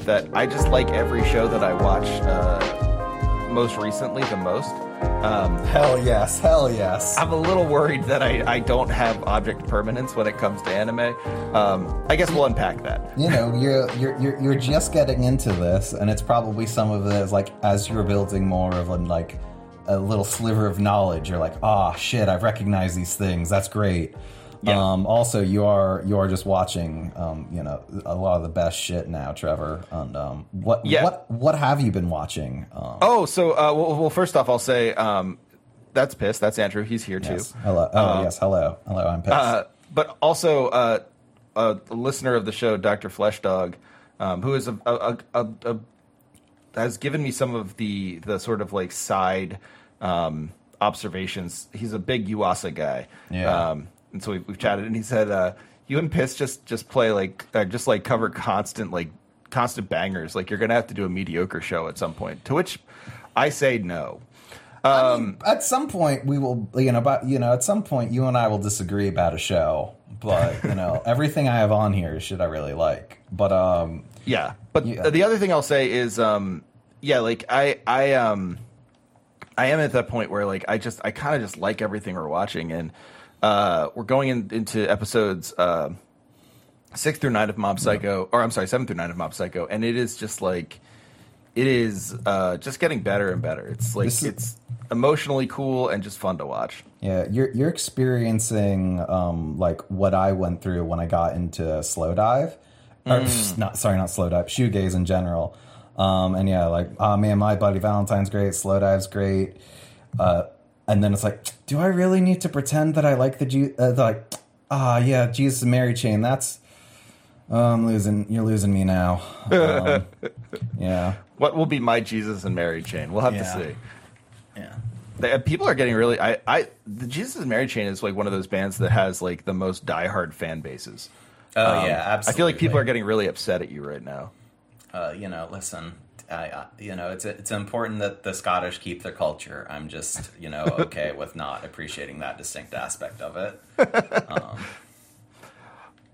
up that I just like every show that I watch uh, most recently the most. Um, hell yes, hell yes. I'm a little worried that I, I don't have object permanence when it comes to anime. Um, I guess we'll unpack that. You know, you're, you're you're you're just getting into this, and it's probably some of it is like as you're building more of a like a little sliver of knowledge, you're like, oh shit, I've recognized these things. That's great. Yeah. Um, also, you are you are just watching, um, you know, a lot of the best shit now, Trevor. And um, what yeah. what what have you been watching? Um, oh, so uh, well, well, first off, I'll say um, that's Piss. That's Andrew. He's here too. Hello. Oh uh, yes. Hello. Hello. I'm Piss. Uh, but also uh, a listener of the show, Doctor Fleshdog, um, who is a, a, a, a, has given me some of the the sort of like side um, observations. He's a big Yuasa guy. Yeah. Um, and so we've, we've, chatted, and he said, uh, "You and Piss just just play like uh, just like cover constant like constant bangers. Like you're gonna have to do a mediocre show at some point." To which I say no. Um, I mean, at some point we will, you know, about you know, at some point you and I will disagree about a show, but you know, everything I have on here is shit I really like. But um, yeah. But yeah. the other thing I'll say is, um, yeah, like I, I, um, I am at that point where like I just I kind of just like everything we're watching, and uh, we're going in, into episodes uh, six through nine of Mob Psycho, or I'm sorry, seven through nine of Mob Psycho, and it is just like it is uh, just getting better and better. It's like is, it's emotionally cool and just fun to watch. Yeah, you're you're experiencing um, like what I went through when I got into Slowdive, or mm. not sorry, not Slowdive, shoegaze in general. Um, and yeah, like, oh man, My Bloody Valentine's great, Slowdive's great. Uh, and then it's like, do I really need to pretend that I like the, G- uh, the like, ah, yeah, Jesus and Mary chain. That's, oh, I'm losing, you're losing me now. Um, yeah. What will be my Jesus and Mary chain? We'll have yeah. to see. Yeah. The, people are getting really, I, I, the Jesus and Mary chain is like one of those bands that has like the most diehard fan bases. Oh um, yeah, absolutely. I feel like people are getting really upset at you right now uh, you know, listen, I, you know, it's it's important that the Scottish keep their culture. I'm just, you know, okay with not appreciating that distinct aspect of it. Um,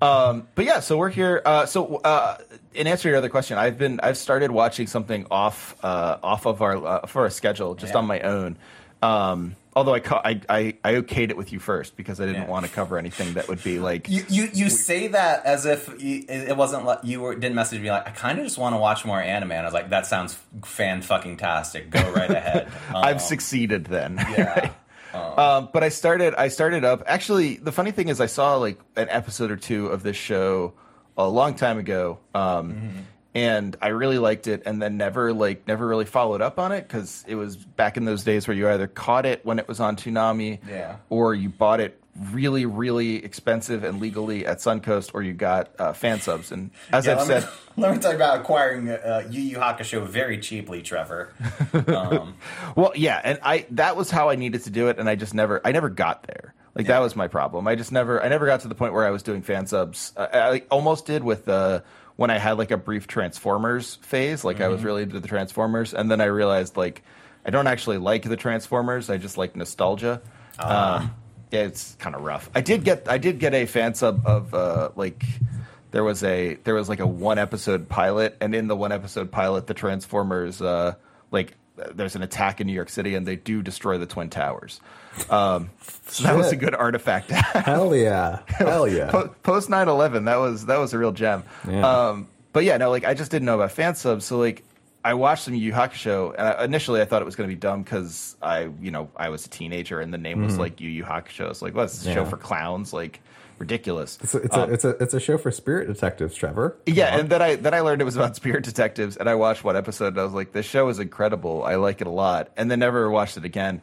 um, but yeah, so we're here. Uh, so uh, in answer to your other question, I've been I've started watching something off uh, off of our uh, for a schedule just yeah. on my own. Um, Although I, I, I, I okayed it with you first because I didn't yeah. want to cover anything that would be like you you, you say that as if it wasn't like you were, didn't message me like I kind of just want to watch more anime and I was like that sounds fan fucking tastic. Go right ahead. Um, I've succeeded then. yeah. Um, um, but I started I started up actually the funny thing is I saw like an episode or two of this show a long time ago um, mm-hmm and I really liked it, and then never like never really followed up on it because it was back in those days where you either caught it when it was on Toonami, yeah, or you bought it really really expensive and legally at Suncoast, or you got uh, fan subs. And as yeah, I've let said, me, let me talk about acquiring uh, Yu Yu Hakusho very cheaply, Trevor. Um, well, yeah, and I that was how I needed to do it, and I just never I never got there. Like yeah. that was my problem. I just never I never got to the point where I was doing fan subs. Uh, I almost did with uh, when I had like a brief Transformers phase, like mm-hmm. I was mm-hmm. really into the Transformers, and then I realized like I don't actually like the Transformers. I just like nostalgia. Uh. Um, yeah, it's kind of rough. I did get I did get a fan sub of uh, like there was a there was like a one episode pilot, and in the one episode pilot, the Transformers uh, like there's an attack in New York City, and they do destroy the twin towers. Um, so that was a good artifact. Hell yeah, hell yeah. Post 9-11, that was that was a real gem. Yeah. Um, but yeah, no, like I just didn't know about fan subs, so like I watched some Yu Yu Hakusho, and I, initially I thought it was going to be dumb because I, you know, I was a teenager and the name mm-hmm. was like Yu Yu Hakusho. It's like, what's well, this yeah. show for clowns? Like ridiculous. It's a, it's, um, a, it's a it's a show for spirit detectives, Trevor. Yeah, and then I then I learned it was about spirit detectives, and I watched one episode, and I was like, this show is incredible. I like it a lot, and then never watched it again.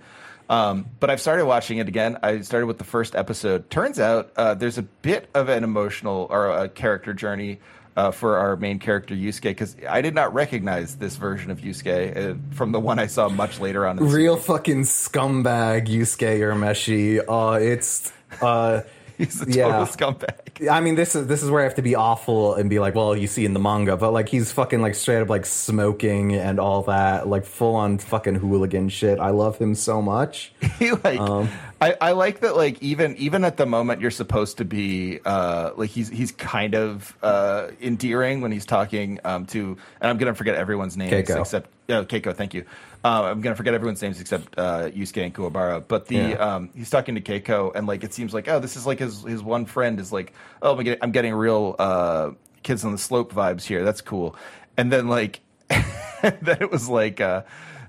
Um, but I've started watching it again. I started with the first episode. Turns out uh, there's a bit of an emotional or a character journey uh, for our main character Yusuke because I did not recognize this version of Yusuke uh, from the one I saw much later on. Real fucking scumbag Yusuke Urameshi. Uh, it's uh, He's a total yeah. scumbag. I mean, this is this is where I have to be awful and be like, well, you see in the manga, but like he's fucking like straight up like smoking and all that, like full on fucking hooligan shit. I love him so much. he like, um, I, I like that like even even at the moment you're supposed to be uh like he's he's kind of uh endearing when he's talking um to and I'm gonna forget everyone's names Keiko. except uh, Keiko, thank you. Uh, I'm gonna forget everyone's names except uh, Yusuke and Kuwabara. But the Yeah. um, he's talking to Keiko, and like it seems like oh, this is like his his one friend is like oh, I'm getting, I'm getting real uh, kids on the slope vibes here. That's cool. And then like then it was like uh,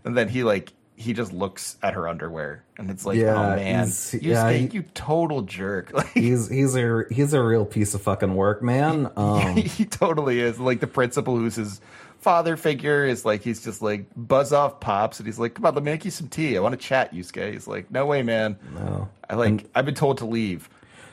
and then he like he just looks at her underwear, and it's like Yeah, oh man, Yusuke, yeah, he- you total jerk. Like, He's he's a he's a real piece of fucking work, man. Um, he totally is. Like the principal, who's his father figure, is like he's just like buzz off pops, and he's like, "Come on, let me make you some tea. I want to chat." Yusuke, he's like, "No way, man. No. I like. I've been told to leave."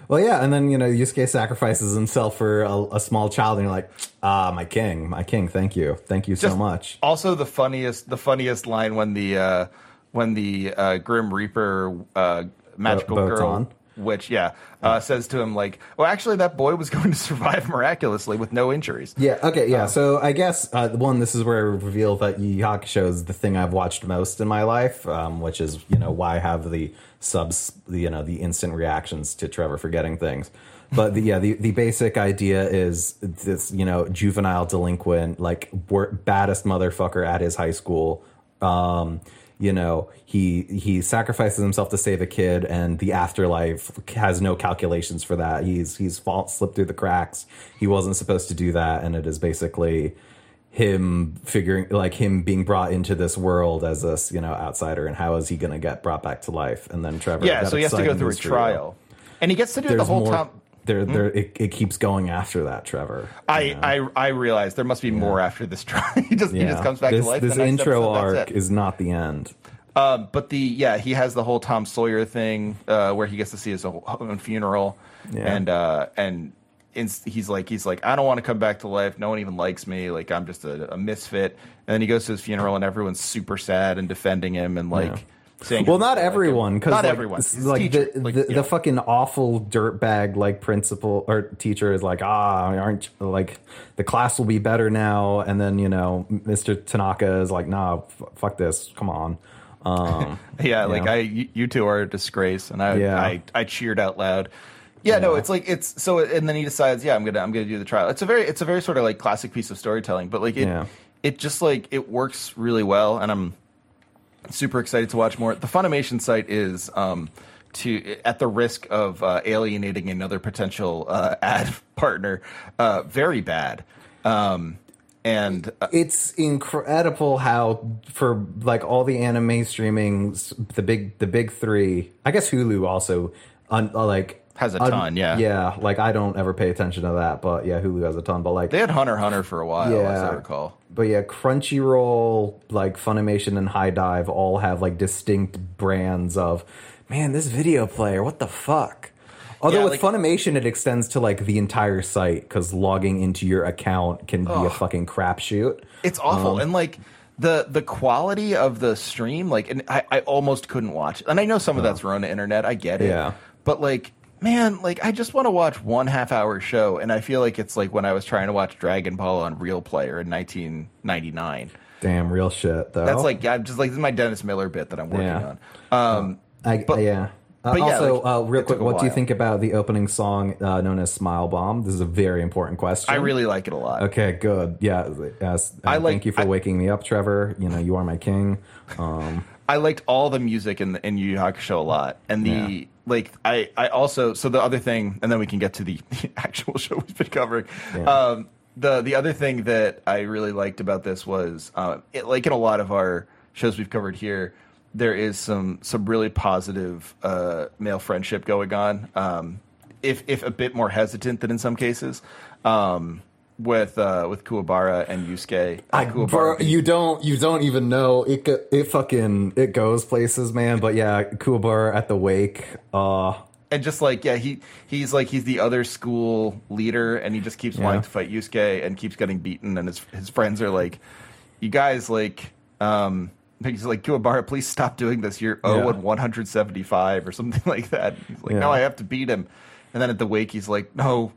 Well, yeah, and then you know Yusuke sacrifices himself for a, a small child, and you're like, ah, my king, my king, thank you, thank you so much. Also, the funniest, the funniest line when the uh, when the uh, Grim Reaper uh, magical Bo- girl? Which yeah, uh, says to him like, "Well, actually, that boy was going to survive miraculously with no injuries." Yeah. Okay. Yeah. so I guess uh, one, this is where I reveal that Yu Hakusho is the thing I've watched most in my life, um, which is you know why I have the subs, the, you know, the instant reactions to Trevor forgetting things. But the, yeah, the the basic idea is this you know juvenile delinquent, like baddest motherfucker at his high school. Um, you know he he sacrifices himself to save a kid and the afterlife has no calculations for that. He's he's fall, slipped through the cracks. He wasn't supposed to do that. And it is basically him figuring like him being brought into this world as this you know outsider. And how is he going to get brought back to life? And then trevor Yeah, so he has to go through a trial, and he gets to do it the whole more time. There there it, it keeps going after that trevor I, you know? I I realize there must be more after this try. he just he just comes back this, to life. this in the next intro episode, arc is not the end Um, but the yeah, he has the whole Tom Sawyer thing uh, where he gets to see his own funeral, Yeah. and uh, and inst- he's like he's like I don't want to come back to life. No one even likes me. Like I'm just a, a misfit. And then he goes to his funeral, and everyone's super sad and defending him and like. Yeah. Saying Well, not everyone, because not like, everyone. like the, like, the, yeah. the fucking awful dirtbag like principal or teacher is like, ah, aren't like the class will be better now, and then you know Mr. Tanaka is like, nah, f- fuck this, come on. Um, Yeah, like know? I, you two are a disgrace, and I, Yeah. I, I cheered out loud. Yeah, no, it's like it's so, and then he decides, yeah, I'm gonna, I'm gonna do the trial. It's a very, it's a very sort of like classic piece of storytelling, but like it, Yeah. it just like it works really well, and I'm super excited to watch more. The Funimation site is um to at the risk of uh, alienating another potential uh, ad partner, uh, very bad. Um, and uh, it's incredible how for like all the anime streaming, s- the big the big three. I guess Hulu also un, uh, like Has a ton, yeah. yeah. Like I don't ever pay attention to that, but yeah, Hulu has a ton. But like they had Hunter Hunter for a while, as I recall. But yeah, Crunchyroll, like Funimation and HIDIVE all have like distinct brands of, man, this video player, what the fuck? Although Yeah, with like- Funimation, it extends to like the entire site because logging into your account can be a fucking crapshoot. It's awful, Um, and like the the quality of the stream, like, and I, I almost couldn't watch. it. And I know some of that's Rona internet. I get it. Yeah. But like, man, like I just want to watch one half hour show, and I feel like it's like when I was trying to watch Dragon Ball on Real Player in 1999. Damn, real shit though. That's like I'm just like this is my Dennis Miller bit that I'm working Yeah. on. Um, I, but- yeah. Uh, but yeah, also, like, uh, real quick, what do you think about the opening song uh, known as "Smile Bomb"? This is a very important question. I really like it a lot. Okay, good. Yeah. I uh, like- thank you for I- waking me up, Trevor. You know, you are my king. Um, I liked all the music in the, in Yu Yu Hakusho a lot, and the Yeah. like. I I also so the other thing, and then we can get to the, the actual show we've been covering. Yeah. Um, the the other thing that I really liked about this was, uh, it, like in a lot of our shows we've covered here, there is some some really positive uh, male friendship going on. Um, if if a bit more hesitant than in some cases. Um, with uh, with Kuwabara and Yusuke, I, Kuwabara bro, you don't you don't even know it. It fucking it goes places, man. But yeah, Kuwabara at the wake. Uh, and just like yeah, he he's like he's the other school leader, and he just keeps Yeah. wanting to fight Yusuke and keeps getting beaten, and his his friends are like, you guys like, um, he's like Kuwabara, please stop doing this. You're oh Yeah. and one hundred seventy five or something like that. He's like, Yeah. no, I have to beat him, and then at the wake, he's like, no,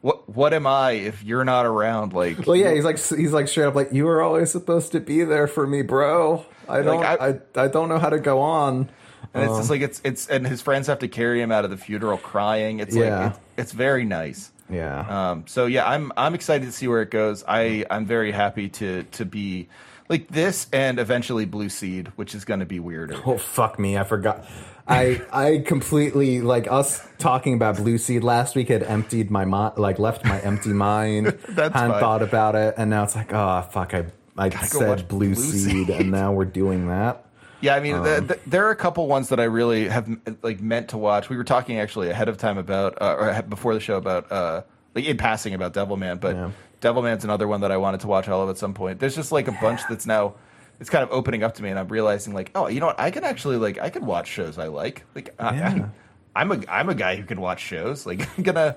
what what am I if you're not around? Like, well, yeah, he's like he's like straight up like you were always supposed to be there for me, bro. I don't Like, I, I don't know how to go on. and it's just like it's it's and his friends have to carry him out of the funeral crying. It's Yeah. like it's, it's very nice. Yeah. Um, so yeah, I'm I'm excited to see where it goes. I I'm very happy to to be like this and eventually Blue Seed, which is going to be weirder. Oh fuck me! I forgot. I I completely like us talking about Blue Seed last week had emptied my mind, like left my empty mind. That's hadn't fine. thought about it, and now it's like, oh fuck! I I go said Blue, Blue Seed, Seed. and now we're doing that. Yeah, I mean, Um, th th there are a couple ones that I really have like meant to watch. We were talking actually ahead of time about, uh, or before the show about, uh, like in passing about Devilman, but Yeah. Devilman's another one that I wanted to watch all of at some point. There's just like a bunch that's now, it's kind of opening up to me, and I'm realizing like, oh, you know what? I can actually like, I can watch shows I like. Like, Yeah. I, I'm a I'm a guy who can watch shows. Like, I'm gonna.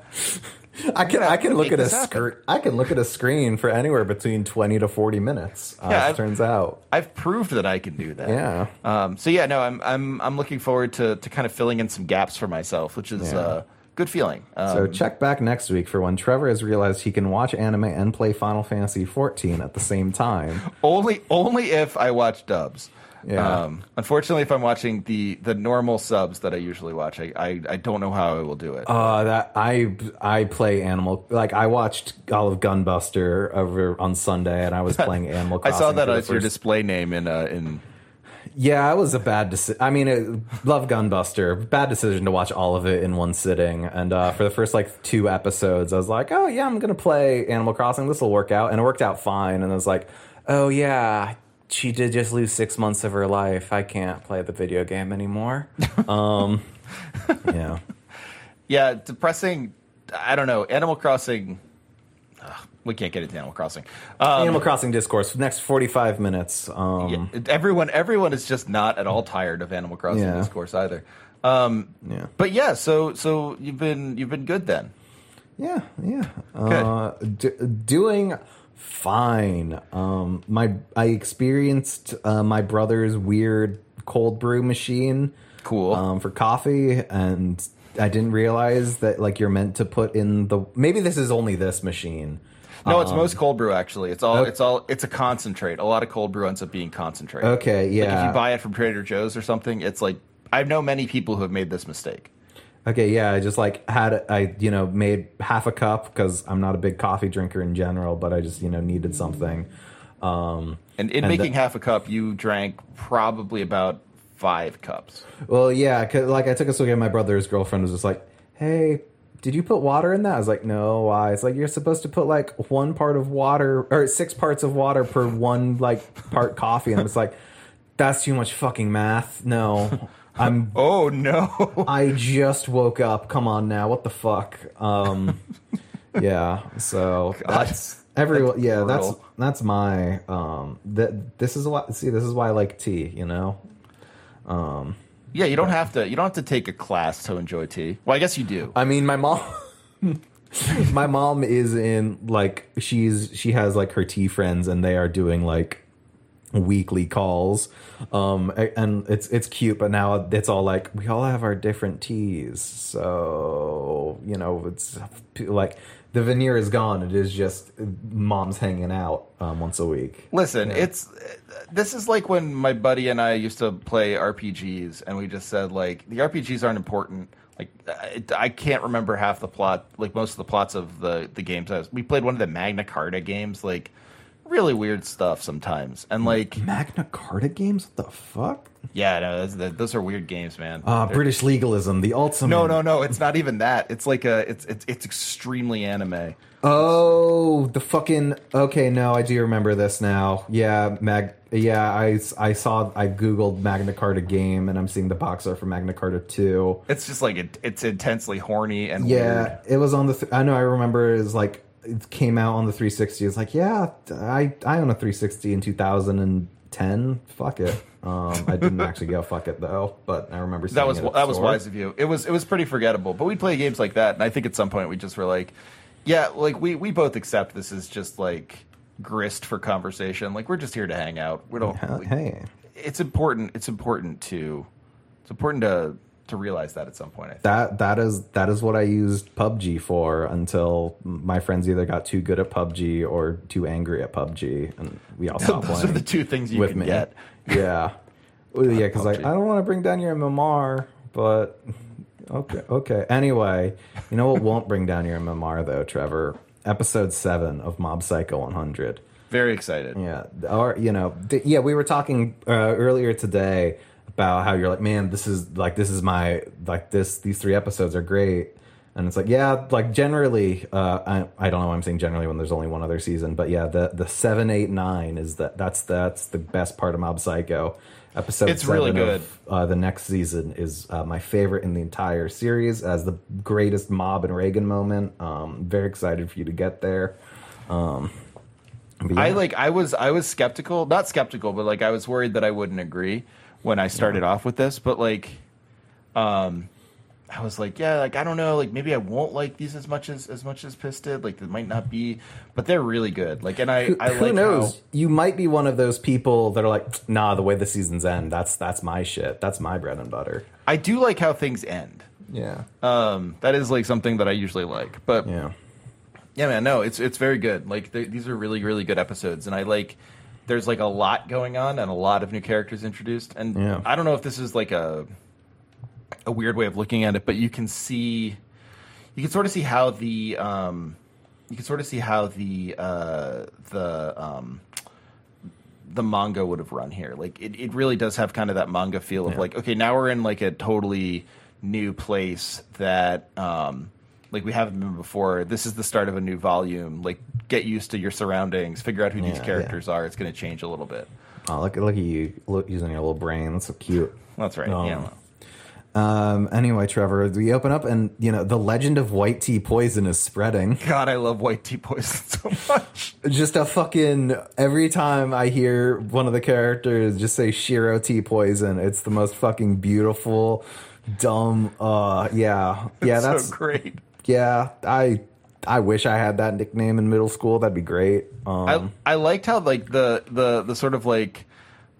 I can I can look at a skirt. I can look at a screen for anywhere between twenty to forty minutes. Uh, Yeah, it turns out. I've proved that I can do that. Yeah. Um, so yeah, no, I'm I'm I'm looking forward to to kind of filling in some gaps for myself, which is Yeah. uh, good feeling. Um, So check back next week for when Trevor has realized he can watch anime and play Final Fantasy XIV at the same time. only only if I watch dubs. Yeah. Um, unfortunately, if I'm watching the the normal subs that I usually watch, I I, I don't know how I will do it. Uh, that I I play Animal like I watched all of Gunbuster over on Sunday, and I was playing Animal I saw that as your display name in uh, in. Yeah, it was a bad decision. I mean, it, love Gunbuster. Bad decision to watch all of it in one sitting. And uh, for the first like two episodes, I was like, oh yeah, I'm gonna play Animal Crossing. This will work out, and it worked out fine. And I was like, oh yeah, she did just lose six months of her life. I can't play the video game anymore. um, yeah. Yeah, depressing. I don't know. Animal Crossing. We can't get into Animal Crossing. Um, Animal Crossing discourse. Next 45 minutes. Um, yeah, everyone everyone is just not at all tired of Animal Crossing Yeah. discourse either. Um, Yeah. But yeah, so so you've been you've been good then. Yeah, yeah. Uh, d- doing fine. Um, my I experienced uh, my brother's weird cold brew machine. Cool. Um, for coffee, and I didn't realize that like you're meant to put in the. Maybe this is only this machine. No, it's most cold brew actually. It's all Um, okay. it's all it's a concentrate. A lot of cold brew ends up being concentrate. Okay, Like if you buy it from Trader Joe's or something, it's like I know many people who have made this mistake. Okay, yeah, I just like had I you know made half a cup because I'm not a big coffee drinker in general, but I just you know needed something. Um, And in And making the- half a cup, you drank probably about five cups. Well, yeah, 'cause, like I took a swig and my brother's girlfriend was just like, "Hey, did you put water in that?" I was like, "No, why?" It's like you're supposed to put like one part of water or six parts of water per one like part coffee, and it's like that's too much fucking math. No, I'm. Oh no! I just woke up. Come on now, what the fuck? Um, yeah. So that's everyone. that's yeah, that's brutal. that's my um. That this is why. See, this is why I like tea. You know. Yeah, you don't have to. You don't have to take a class to enjoy tea. Well, I guess you do. I mean, my mom. my mom is in like she's she has like her tea friends and they are doing like weekly calls um and it's it's cute but now it's all like we all have our different teas so you know it's like the veneer is gone. It is just mom's hanging out um, once a week. Listen, it's this is like when my buddy and I used to play RPGs, and we just said like the RPGs aren't important. Like I, I can't remember half the plot, like most of the plots of the the games. I was, we played one of the Magna Carta games, like really weird stuff sometimes, and like magna carta games? What the fuck yeah, no, those, those are weird games, man. uh They're- british legalism the ultimate no, no, no. It's not even that. It's like a. It's it's it's extremely anime. Oh, the fucking okay. No, I do remember this now. Yeah, Mag. Yeah, I, I saw. I googled Magna Carta game, and I'm seeing the box art for Magna Carta two. It's just like it, it's intensely horny and Yeah, weird. it was on the. Th- I know. I remember it was like it came out on the 360. It's like yeah, I I own a 360 in 2010. Fuck it. Um, I didn't actually go fuck it though, but I remember That was that was wise of you. It was it was pretty forgettable. But we play games like that, and I think at some point we just were like, yeah, like we we both accept this is just like grist for conversation. Like we're just here to hang out. We don't. Hey, it's important. It's important to. It's important to to realize that at some point. That that is that is what I used PUBG for until my friends either got too good at PUBG or too angry at PUBG, and we all stopped Those playing. are the two things you with can me. get. Yeah. Yeah, because like I don't want to bring down your MMR, but okay, okay. Anyway, you know what won't bring down your MMR though, Trevor? Episode seven of Mob Psycho 100. Very excited. Yeah, or you know, th- yeah, we were talking uh, earlier today about how you're like, man, this is like this is my like this these three episodes are great, and it's like, yeah, like generally, uh, I I don't know why I'm saying generally when there's only one other season, but yeah, the the seven, eight, nine is that that's that's the best part of Mob Psycho. Episode It's really good. Of, uh, the next season is uh, my favorite in the entire series as the greatest Mob and Reigen moment. Um, very excited for you to get there. Um, but I like I was I was skeptical, not skeptical, but like I was worried that I wouldn't agree when I started off with this, but like um I was like, yeah, like I don't know, like maybe I won't like these as much as as much as Piss did. Like it might not be, but they're really good. Like, and I who, I who like knows? how You might be one of those people that are like, nah, the way the seasons end, that's that's my shit. That's my bread and butter. I do like how things end. Yeah. Um, that is like something that I usually like, but Yeah. Yeah, man, no, it's it's very good. Like th- these are really really good episodes, and I like. There's like a lot going on and a lot of new characters introduced, and Yeah. I don't know if this is like a a weird way of looking at it, but you can see, you can sort of see how the um, you can sort of see how the uh, the um, the manga would have run here. Like it, it really does have kind of that manga feel of Yeah. like, okay, now we're in like a totally new place that um like we haven't been before. This is the start of a new volume. Like get used to your surroundings, figure out who these Yeah, characters are. It's gonna change a little bit. Oh, look, look at you look, using your little brain. That's so cute. That's right. Um, yeah. Um, anyway, Trevor, we open up and, you know, the legend of white tea poison is spreading. God, I love white tea poison so much. Just a fucking, every time I hear one of the characters just say Shiro tea poison, it's the most fucking beautiful, dumb, uh, yeah. Yeah, that's, so great. Yeah, I, I wish I had that nickname in middle school. That'd be great. Um, I I liked how like the the the sort of like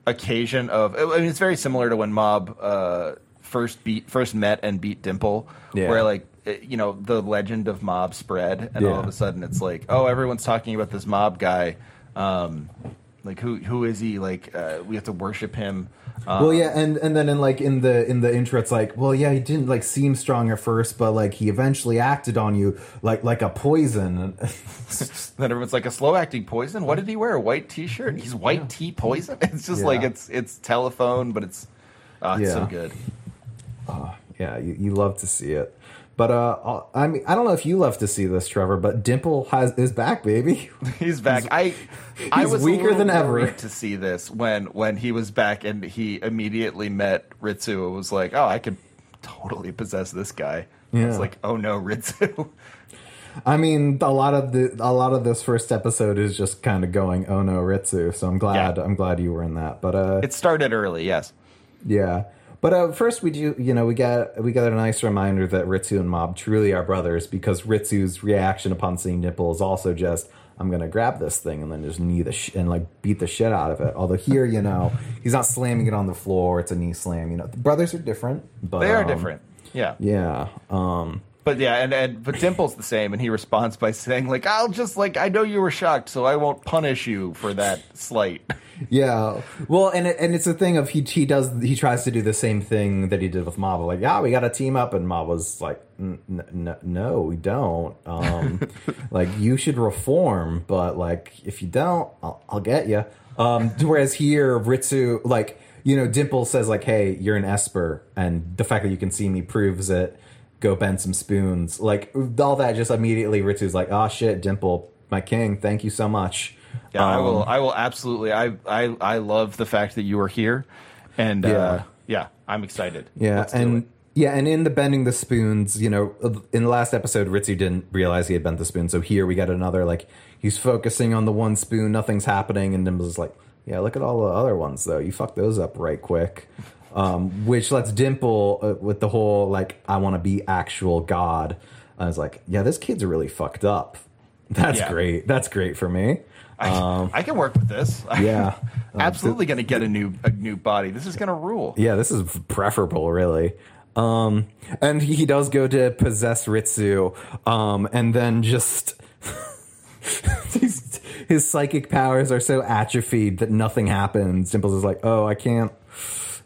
occasion of I mean it's very similar to when Mob uh first beat first met and beat Dimple Yeah. where like it- you know the legend of Mob spread and all of a sudden it's like oh everyone's talking about this Mob guy um like who who is he like uh, we have to worship him um, Well, yeah, and and then in like in the in the intro, it's like, well, yeah, he didn't like seem strong at first, but like he eventually acted on you like like a poison. then everyone's like a slow acting poison what did he wear a white t-shirt he's white tea poison it's just Yeah. like it's it's telephone but it's oh, it's so Yeah. good yeah, you, you love to see it. But uh, I mean, I don't know if you love to see this, Trevor, but Dimple has is back, baby. He's back. I I he's was weaker than ever. to see this when when he was back and he immediately met Ritsu. It was like, oh, I could totally possess this guy. Yeah. It's like, oh no, Ritsu. I mean, a lot of the a lot of this first episode is just kind of going, oh no, Ritsu. So I'm glad Yeah. I'm glad you were in that. But uh, it started early, yes. Yeah. But uh, first, we do, you know, we got we got a nice reminder that Ritsu and Mob truly are brothers because Ritsu's reaction upon seeing Nipple is also just, "I'm gonna grab this thing and then just knee the sh- and like beat the shit out of it." Although here, you know, he's not slamming it on the floor; it's a knee slam. You know, the brothers are different, but They are um, different. Yeah. Yeah. Um, But yeah, and, and but Dimple's the same, and he responds by saying, like, I'll just like I know you were shocked, so I won't punish you for that slight. Yeah. Well, and it, and it's a thing of he he does he tries to do the same thing that he did with Mob. Like, yeah, we got to team up, and Mob was like, "N- n- no, we don't. Um, like, you should reform, but like, if you don't, I'll, I'll get you. Um, whereas here, Ritsu, like, you know, Dimple says like, hey, you're an Esper, and the fact that you can see me proves it. Go bend some spoons. Like all that, just immediately Ritsu's like, oh shit, Dimple, my king, thank you so much. Yeah, I Um, will. I will absolutely. I I I love the fact that you are here, and Yeah. uh, yeah, I'm excited. Yeah, Let's and yeah, and in the bending the spoons, you know, in the last episode, Ritsu didn't realize he had bent the spoon. So here we got another like he's focusing on the one spoon, nothing's happening, and Dimple's like, "Yeah, look at all the other ones though. You fucked those up right quick." Um, which lets Dimple uh, with the whole like, "I want to be actual God." I was like, "Yeah, this kid's really fucked up." That's Yeah. great. That's great for me. I, I can work with this. um, Yeah. Um, absolutely going to get a new a new body. This is going to rule. Yeah, this is preferable, really. Um, and he does go to possess Ritsu, um, and then just his, his psychic powers are so atrophied that nothing happens. Dimples is like, "Oh, I can't,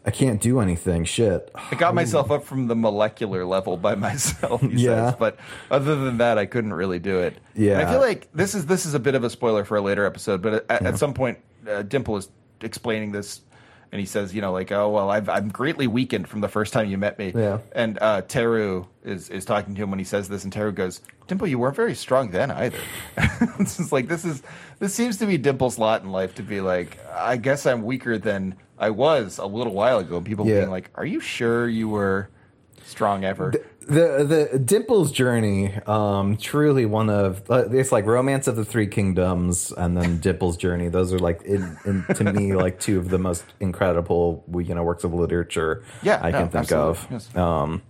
I can't do anything. Shit. I got myself up from the molecular level by myself. He Yeah. says, but other than that, I couldn't really do it. Yeah. And I feel like this is this is a bit of a spoiler for a later episode, but at, at some point, uh, Dimple is explaining this, and he says, you know, like, oh well, I've, I'm greatly weakened from the first time you met me. Yeah. And uh, Teru is is talking to him when he says this, and Teru goes, Dimple, you weren't very strong then either. it's just like this is this seems to be Dimple's lot in life to be like, I guess I'm weaker than I was a little while ago. And people Yeah. being like, Are you sure you were strong ever? The the Dimples journey, um, truly one of uh, it's like Romance of the Three Kingdoms and then Dimples journey. Those are like in, in, to me like two of the most incredible you know works of literature Yeah, I no, can think absolutely. of. Yes. Um,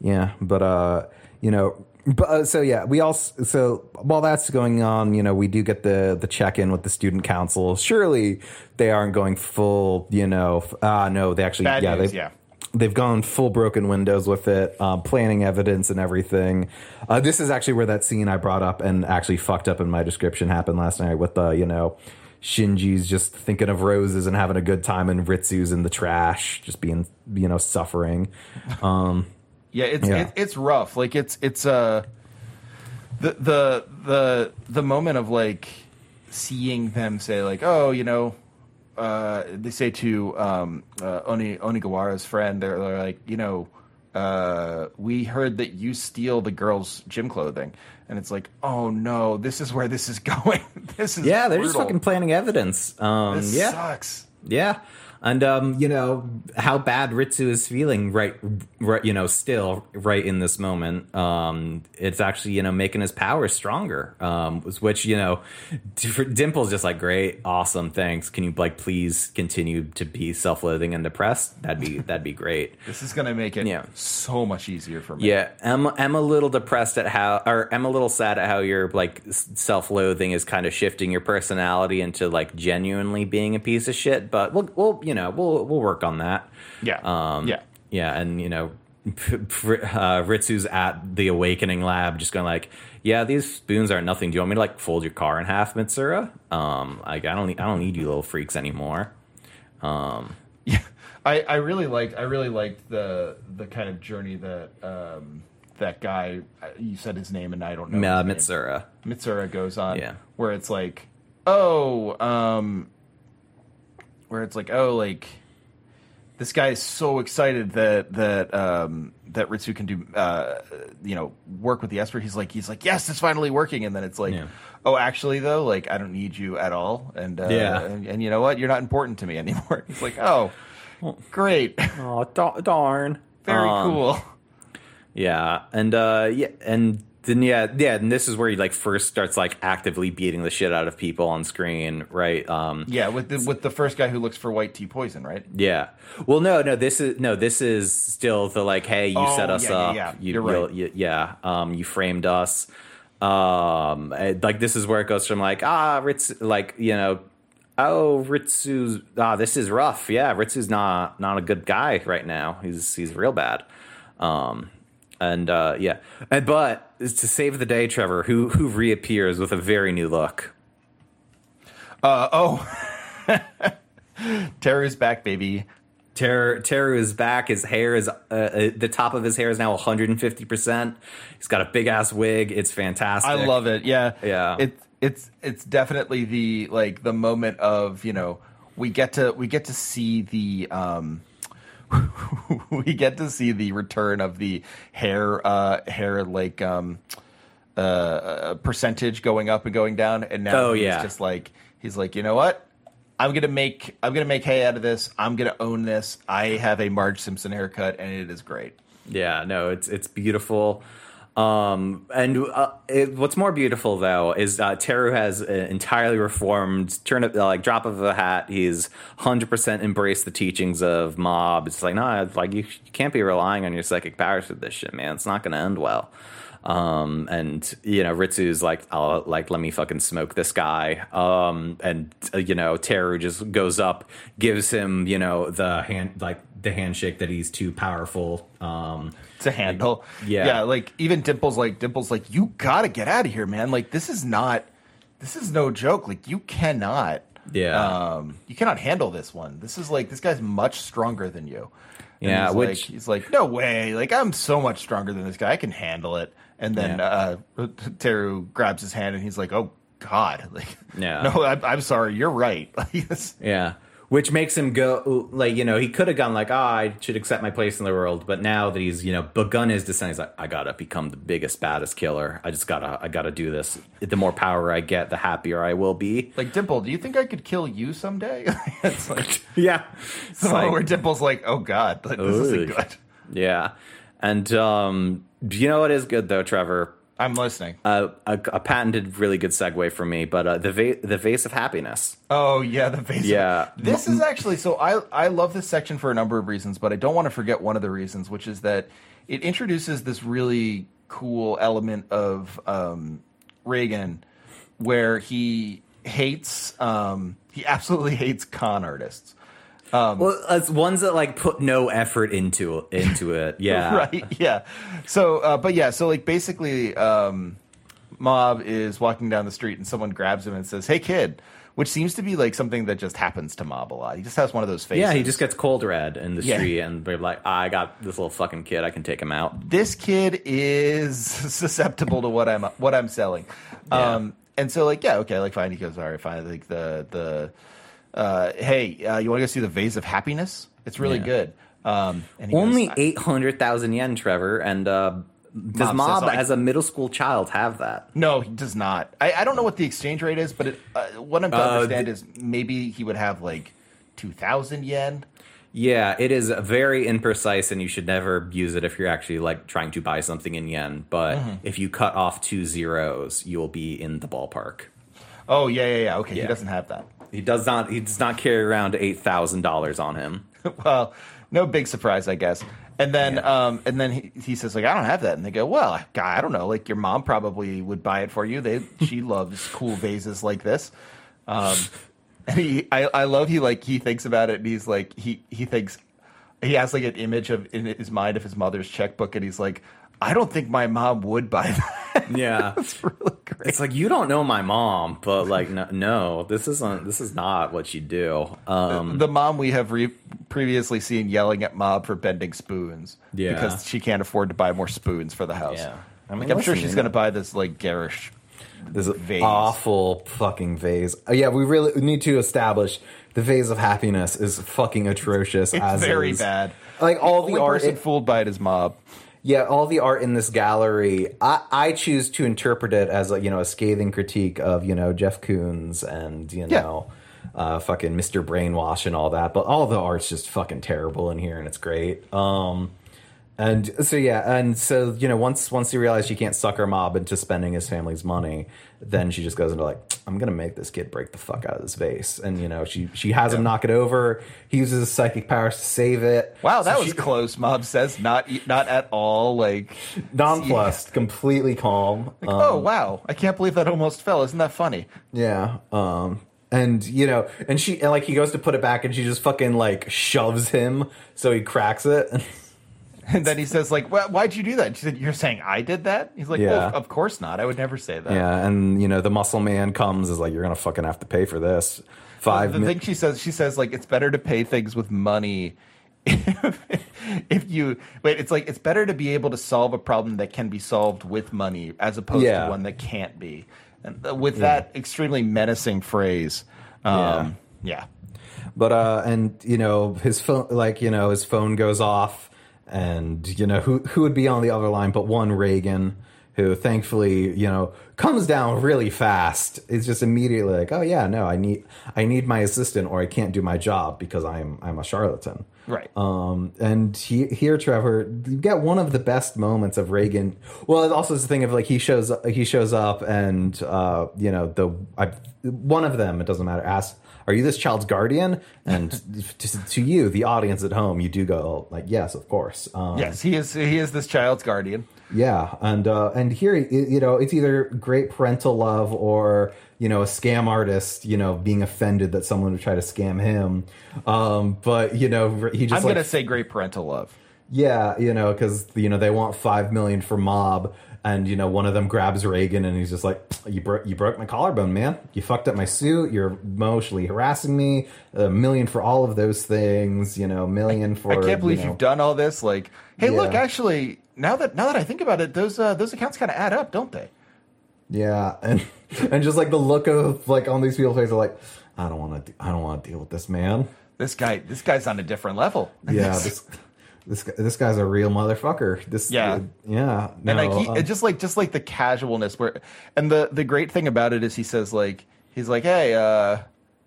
yeah, but uh, you know. But uh, so yeah, we also so while that's going on, you know, we do get the the check in with the student council. Surely they aren't going full, you know. Ah, no, they actually Bad yeah news, they yeah. They've gone full broken windows with it, um, planning evidence and everything. Uh, this is actually where that scene I brought up and actually fucked up in my description happened last night with the, you know, Shinji's just thinking of roses and having a good time, and Ritsu's in the trash, just being, you know, suffering. Um, Yeah, it's Yeah. It, it's rough. Like it's it's uh the the the the moment of like seeing them say like, oh, you know, uh, they say to um, uh, Oni Onigawara's friend, they're, they're like, you know, uh, we heard that you steal the girls' gym clothing, and it's like, oh no, this is where this is going. this is yeah, they're just fucking planning evidence. Um, This yeah, sucks. Yeah. And um, you know how bad Ritsu is feeling right, right, you know, still right in this moment. Um, it's actually you know making his power stronger. Um, which you know, Dimple's just like great, awesome, thanks. Can you like please continue to be self-loathing and depressed? That'd be that'd be great. This is gonna make it Yeah. so much easier for me. Yeah, I'm I'm a little depressed at how, or I'm a little sad at how your like self-loathing is kind of shifting your personality into like genuinely being a piece of shit. But we'll we'll you know we'll we'll work on that. Yeah. Um, yeah. yeah, and you know, uh, Ritsu's at the Awakening Lab, just going like, "Yeah, these spoons are nothing. Do you want me to like fold your car in half, Mitsuura? Um, like I don't need, I don't need you little freaks anymore." Um, Yeah, I, I really liked I really liked the the kind of journey that um, that guy uh, you said his name and I don't know uh, name. Mitsuura. Mitsuura goes on Yeah. where it's like oh um where it's like oh like this guy is so excited that that um that Ritsu can do uh you know work with the Esper. He's like he's like yes it's finally working. And then it's like Yeah. oh actually though like I don't need you at all. And uh, Yeah. and, and you know what? You're not important to me anymore. He's like oh great. Oh darn! very Um, cool. Yeah, and uh, yeah, and then yeah, yeah, and this is where he like first starts like actively beating the shit out of people on screen, right? Um, yeah with the with the first guy who looks for white tea poison right Yeah. Well, no, no. This is no. This is still the like, hey, you Oh, set us yeah, yeah, up. yeah. You, You're right. you'll- yeah. Um, you framed us. Um, eh, like this is where it goes from like ah, Ritz, like you know, oh, Ritsu's ah, this is rough. Yeah, Ritsu's not not a good guy right now. He's he's real bad. Um, and uh, yeah, and but to save the day, Trevor, who who reappears with a very new look. uh oh Teru's back baby Teru, Teru is back. His hair is uh, uh, the top of his hair is now 150. percent He's got a big ass wig. It's fantastic. I love it. Yeah, Yeah. It's it's it's definitely the like the moment of you know we get to we get to see the um we get to see the return of the hair uh hair like um uh, uh percentage going up and going down. And now Oh, he's yeah. just like he's like you know what? I'm gonna make I'm gonna make hay out of this. I'm gonna own this. I have a Marge Simpson haircut and it is great. Yeah, no, it's it's beautiful. Um, and uh, it, what's more beautiful though is uh, Teru has an entirely reformed, turn up like drop of a hat. He's hundred percent embraced the teachings of Mob. It's like no, like you, you can't be relying on your psychic powers for this shit, man. It's not going to end well. Um, and you know, Ritsu's like, oh, like let me fucking smoke this guy. Um, and uh, you know, Teru just goes up, gives him, you know, the hand, like the handshake that he's too powerful. Um, to handle. Yeah. yeah. Like even Dimple's like Dimple's like you gotta get out of here, man. Like this is not, this is no joke. Like you cannot Yeah. um, you cannot handle this one. This is like this guy's much stronger than you. And Yeah, he's which- like, he's like, no way. Like I'm so much stronger than this guy. I can handle it. And then Yeah. uh, Teru grabs his hand and he's like, oh God, like, Yeah. no, I'm, I'm sorry. You're right. Yeah. Which makes him go like you know he could have gone like oh I should accept my place in the world. But now that he's you know begun his descent he's like I gotta become the biggest baddest killer. I just gotta I gotta do this. The more power I get the happier I will be. Like Dimple, do you think I could kill you someday? it's like yeah. so where Dimple's like, oh God, like, this isn't good. yeah. And um you know what is good though Trevor I'm listening. uh, a, a patented really good segue for me but uh, the va- the vase of happiness Oh yeah, the vase. Yeah. this is actually so. I I love this section for a number of reasons, but I don't want to forget one of the reasons, which is that it introduces this really cool element of um, Reigen, where he hates, um, he absolutely hates con artists. Well as ones that like put no effort into into it yeah right yeah so uh, but yeah so like basically um mob is walking down the street and someone grabs him and says hey kid which seems to be like something that just happens to mob a lot he just has one of those faces Yeah, he just gets cold red in the Yeah. street, and they're like, "I got this little fucking kid. I can take him out." this kid is susceptible to what i'm what i'm selling Yeah. um and so like yeah okay like fine he goes all right fine like the the uh hey uh, you want to go see the vase of happiness it's really Yeah. good um and Only eight hundred thousand yen, Trevor, and uh, does Mob Mob, as a middle school child have that? No, he does not. I, I don't know what the exchange rate is, but it, uh, what I'm to Uh, understand is maybe he would have like two thousand yen. Yeah, it is very imprecise, and you should never use it if you're actually like trying to buy something in yen. But Mm-hmm. if you cut off two zeros, you'll be in the ballpark. Oh yeah, yeah, yeah. Okay, Yeah. he doesn't have that. He does not. He does not carry around eight thousand dollars on him. well, no big surprise, I guess. And then, Yeah. um, and then he, he says like, I don't have that, and they go, well, God, I don't know. Like your mom probably would buy it for you. They she loves cool vases like this. Um, and he, I, I love he like he thinks about it, and he's like he he thinks he has like an image of in his mind of his mother's checkbook, and he's like, I don't think my mom would buy that. Yeah, It's really great. it's like you don't know my mom, but like no, no this isn't. This is not what you do. Um, the mom we have re- previously seen yelling at Mob for bending spoons Yeah. because she can't afford to buy more spoons for the house. Yeah. I mean, I'm sure she's going to buy this like garish. This Vase. awful fucking vase. Uh, yeah, we really need to establish the vase of happiness is fucking atrocious. It's as very is. bad. Like all Only the art, person it- fooled by it is Mob. Yeah, all the art in this gallery. I, I choose to interpret it as a you know a scathing critique of you know Jeff Koons and you Yeah. know uh, fucking Mr. Brainwash and all that. But all the art's just fucking terrible in here, and it's great. Um, and so yeah, and so you know once once he realized she can't sucker mob into spending his family's money, then she just goes into like I'm gonna make this kid break the fuck out of this vase, and you know she she has him knock it over. He uses his psychic powers to save it. Wow, that So was she- close. Mob says not not at all like. nonplussed, completely calm. like, Um, oh wow, I can't believe that almost fell. Isn't that funny? Yeah. Um and you know, and she and like he goes to put it back and she just fucking like shoves him so he cracks it. And then he says like, "Why- "Why'd you do that?" She said, "You're saying I did that." He's like, Yeah. "Well, of course not. I would never say that." yeah, and you know, the muscle man comes is like you're going to fucking have to pay for this. Five the thing she says she says like it's better to pay things with money if, if you wait it's like it's better to be able to solve a problem that can be solved with money as opposed Yeah. to one that can't be and uh, with that extremely menacing phrase um yeah, But uh and you know, his phone like, you know, his phone goes off and you know, who who would be on the other line but one Reigen who thankfully, you know, comes down really fast. It's just immediately like, "Oh yeah, no, I need I need my assistant or I can't do my job because I'm I'm a charlatan." right Um, and he, here, Trevor, you get one of the best moments of Reigen. Well, it also is the thing of like he shows he shows up, and uh, you know the I, one of them. It doesn't matter. Asks, "Are you this child's guardian?" And to, to you, the audience at home, you do go like, "Yes, of course." Um, yes he is he is this child's guardian yeah, and uh, and here, you know, it's either great parental love or you know a scam artist, you know, being offended that someone would try to scam him. Um, but you know, he just i'm like gonna say great parental love yeah, you know, because you know they want five million for mob, and you know one of them grabs Reigen, and he's just like, "You broke, you broke my collarbone, man. You fucked up my suit. You're emotionally harassing me. A million for all of those things. You know, million for. I can't believe you know, you've done all this. Like, hey, Yeah. look, actually, now that now that I think about it, those uh, those accounts kind of add up, don't they? Yeah, and and just like the look of like on these people's faces, like, I don't want to, I don't want to deal with this man. This guy, this guy's on a different level. Yeah, this this this guy's a real motherfucker. This Yeah. yeah. and like he, um, just like just like the casualness where and the the great thing about it is he says like he's like hey uh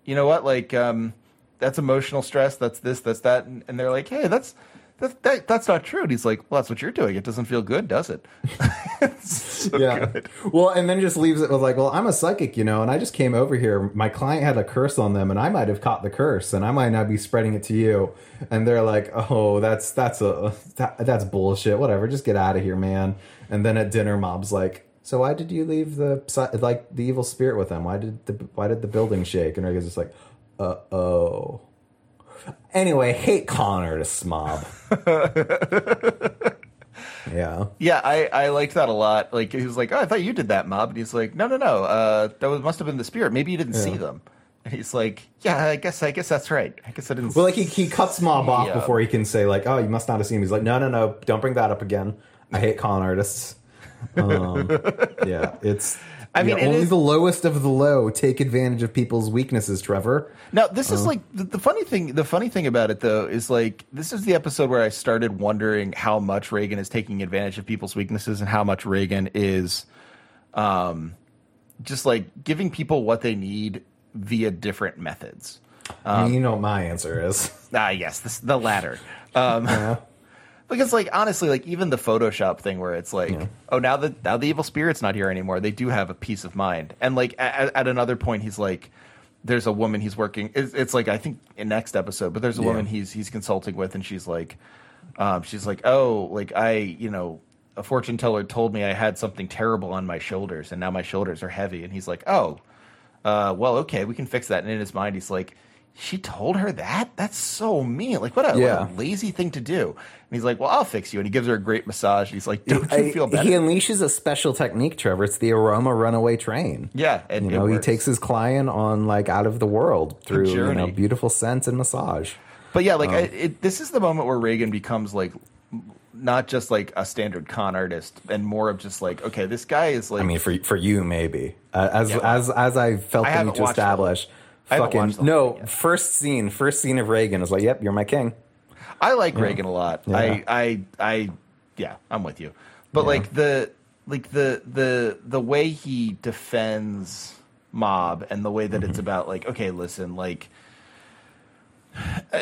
you know what like um that's emotional stress that's this that's that and, and they're like hey that's that, that that's not true and he's like well that's what you're doing it doesn't feel good does it so yeah. good Well, and then just leaves it with like, well, I'm a psychic, you know, and I just came over here. My client had a curse on them, and I might have caught the curse, and I might not be spreading it to you. And they're like, oh, that's that's a that, that's bullshit. Whatever, just get out of here, man. And then at dinner, Mob's like, so why did you leave the like the evil spirit with them? Why did the why did the building shake? And Reigen's just like, uh oh. Anyway, hate con artists, Mob. yeah. yeah I I liked that a lot like he was like oh I thought you did that mob and he's like no no no uh that was must have been the spirit maybe you didn't see them and he's like yeah I guess I guess that's right I guess I didn't Well, like he, he cuts Mob off Yeah. before he can say like, "Oh, you must not have seen him." He's like, "No, no, no, don't bring that up again. I hate con artists." Um, yeah, it's. I mean, yeah, only is- the lowest of the low take advantage of people's weaknesses. Trevor. Now, this Uh-huh. is like the, the funny thing. The funny thing about it, though, is like this is the episode where I started wondering how much Reigen is taking advantage of people's weaknesses and how much Reigen is, um, just like giving people what they need via different methods. Um, you know what my answer is. Ah, yes, this, the latter. Um, Because, like, honestly, like even the Photoshop thing, where it's like, oh, now that now the evil spirit's not here anymore, they do have a peace of mind. And like at, at another point, he's like, there's a woman he's working. It's, it's like I think in next episode, but there's a Yeah. woman he's he's consulting with, and she's like, um, she's like, oh, like I, you know, a fortune teller told me I had something terrible on my shoulders, and now my shoulders are heavy. And he's like, oh, uh, well, okay, we can fix that. And in his mind, he's like, she told her that? That's so mean. Like, what a, Yeah. what a lazy thing to do. And he's like, well, I'll fix you. And he gives her a great massage. He's like, don't you I- feel better? He unleashes a special technique, Trevor. It's the aroma runaway train. yeah. And You know, he takes his client on like out of the world through you know beautiful scents and massage. But yeah, Um, like I, it, this is the moment where Reigen becomes like not just like a standard con artist, and more of just like, okay, this guy is like, I mean, for for you, maybe uh, as Yeah. as as I felt I the need to establish. I Fucking watched the whole no! First scene, first scene of Reigen is like, "Yep, you're my king." I like Reigen a lot. Yeah. I, I, I, yeah, I'm with you. But like the, like the, the, the way he defends mob and the way that Mm-hmm. it's about like, okay, listen, like, uh,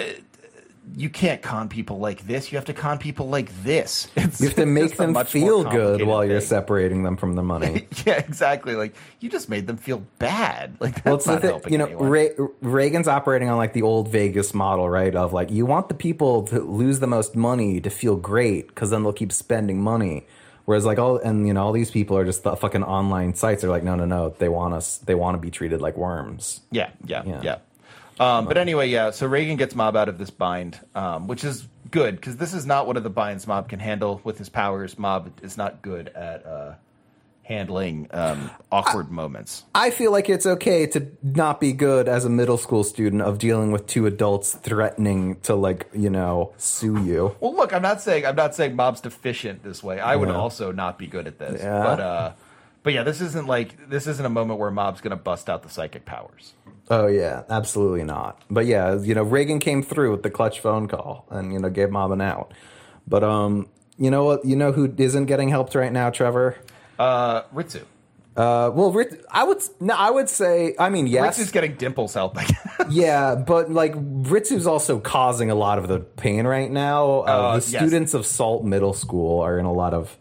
you can't con people like this. You have to con people like this. It's, You have to make them feel good complicated while you're thing. separating them from the money. yeah, exactly. Like you just made them feel bad. Like that's Well, it's the not thing, helping you know. Re- Reigen's operating on like the old Vegas model, right? Of like, you want the people to lose the most money to feel great because then they'll keep spending money. Whereas like all and you know all these people are just the fucking online sites. They're like, no, no, no. They want us. They want to be treated like worms. Yeah, yeah, Yeah. yeah. Um, but anyway, yeah. So Reigen gets Mob out of this bind, um, which is good because this is not one of the binds Mob can handle with his powers. Mob is not good at uh, handling um, awkward moments. I feel like it's okay to not be good as a middle school student of dealing with two adults threatening to like you know sue you. Well, look, I'm not saying I'm not saying Mob's deficient this way. I would Yeah. also not be good at this. Yeah. But uh, but yeah, this isn't like this isn't a moment where Mob's going to bust out the psychic powers. Oh yeah, absolutely not. But yeah, you know, Reigen came through with the clutch phone call and you know gave Mob an out. But um, you know what? You know who isn't getting helped right now, Trevor? Uh, Ritsu. Uh, well, Rit- I would no, I would say. I mean, yes, Ritsu's getting Dimples help. I guess. yeah, but like Ritsu's also causing a lot of the pain right now. Uh, Uh, the yes. students of Salt Middle School are in a lot of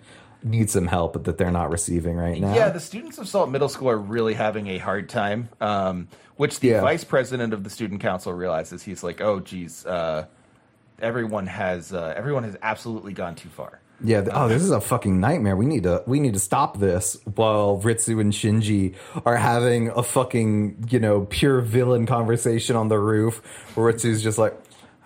need some help but that they're not receiving right now. Yeah, the students of Salt Middle School are really having a hard time, um, which the Yeah. vice president of the student council realizes. He's like, "Oh, geez, uh, everyone has uh, everyone has absolutely gone too far." Yeah. th- Oh, this is a fucking nightmare. We need to we need to stop this while Ritsu and Shinji are having a fucking you know pure villain conversation on the roof. Where Ritsu's just like,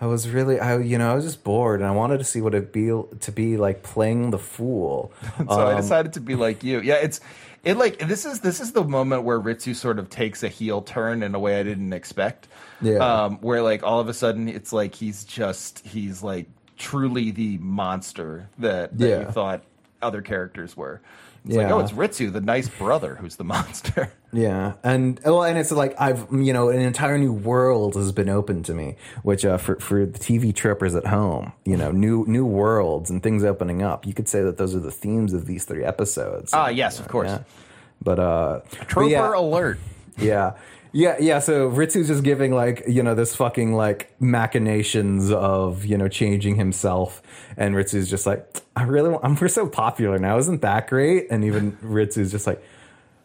I was really, I you know, I was just bored, and I wanted to see what it'd be to be like playing the fool. so I Um, decided to be like you. Yeah, it's it like this is this is the moment where Ritsu sort of takes a heel turn in a way I didn't expect. Yeah. Um, where like all of a sudden it's like he's just he's like truly the monster that, that Yeah. you thought other characters were. It's like, Yeah. oh, it's Ritsu, the nice brother, who's the monster. Yeah, and well, and it's like I've you know an entire new world has been opened to me, which uh, for for the TV trippers at home, you know, new new worlds and things opening up. You could say that those are the themes of these three episodes. Ah, yes, of course. Yeah. But uh, but Trooper yeah, alert. yeah. Yeah, yeah. So Ritsu's just giving like you know this fucking like machinations of you know changing himself, and Ritsu's just like, I really, want, I'm we're so popular now, isn't that great? And even Ritsu's just like,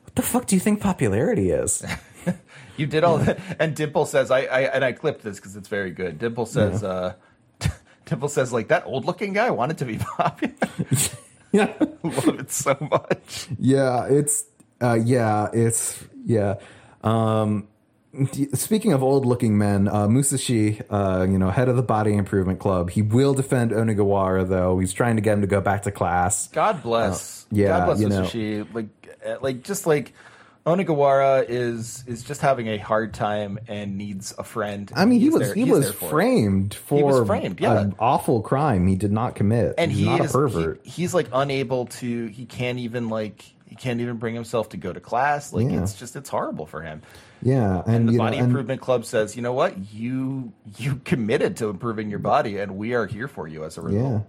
what the fuck do you think popularity is? You did all that, and Dimple says, "I, I and I clipped this because it's very good." Dimple says, uh, "Dimple says like that old-looking guy wanted to be popular." yeah, Love it so much. yeah. It's uh, yeah, it's yeah. Um, speaking of old-looking men, uh, Musashi, uh, you know, head of the Body Improvement Club, he will defend Onigawara though. He's trying to get him to go back to class. God bless. yeah, God bless you know. Like, uh, like just like Onigawara is is just having a hard time and needs a friend. I mean, he was there- he was for it. framed for was framed, yeah. an awful crime he did not commit. and he's he not is a pervert. he- he's like unable to. He can't even like he can't even bring himself to go to class. Like Yeah. it's just it's horrible for him. yeah, and The you know, Body and- Improvement Club says, you know what, you you committed to improving your body, and we are here for you as a result. yeah,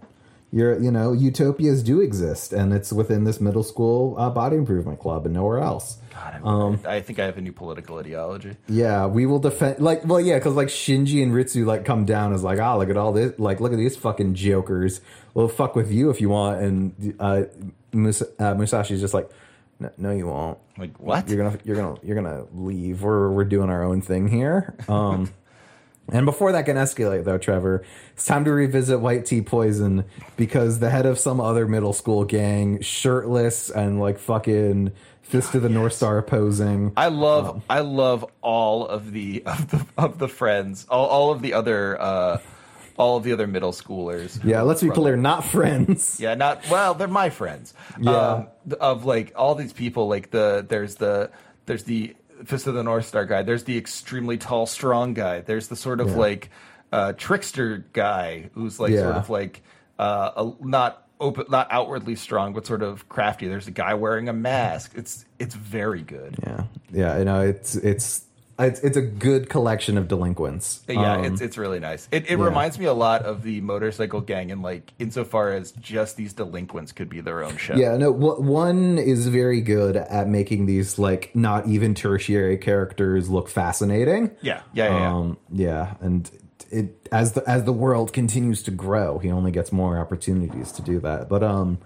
you're you know utopias do exist, and it's within this middle school uh, body improvement club and nowhere else. God, Um, I, I think I have a new political ideology. Yeah, we will defend. Like, well, yeah, because like Shinji and Ritsu like come down as like, ah, look at all this, like, look at these fucking jokers. Well, fuck with you if you want. And uh, Musa, uh, Musashi's just like, no, no, you won't. Like what? You're gonna, you're gonna, you're gonna leave. We're we're doing our own thing here. Um, and before that can escalate, though, Trevor, it's time to revisit White T Poison because the head of some other middle school gang, shirtless and like fucking fist of the North Star posing. I love Um, I love all of the of the of the friends, all, all of the other uh all of the other middle schoolers. Yeah, let's be clear, not friends. Yeah, not well, they're my friends. Yeah. Um, of like all these people like the there's the there's the Fist of the North Star guy, there's the extremely tall strong guy, there's the sort of Yeah. like uh trickster guy who's like Yeah. sort of like uh a, not open not outwardly strong but sort of crafty. There's a guy wearing a mask. It's it's very good. Yeah, yeah, you know, it's it's it's it's a good collection of delinquents. Yeah, Um, it's it's really nice. It it yeah. reminds me a lot of the motorcycle gang, and like insofar as just these delinquents could be their own show. yeah. No, wh- one is very good at making these like not even tertiary characters look fascinating. yeah, yeah, yeah. yeah. Um, yeah, and it as the as the world continues to grow, he only gets more opportunities to do that. But um,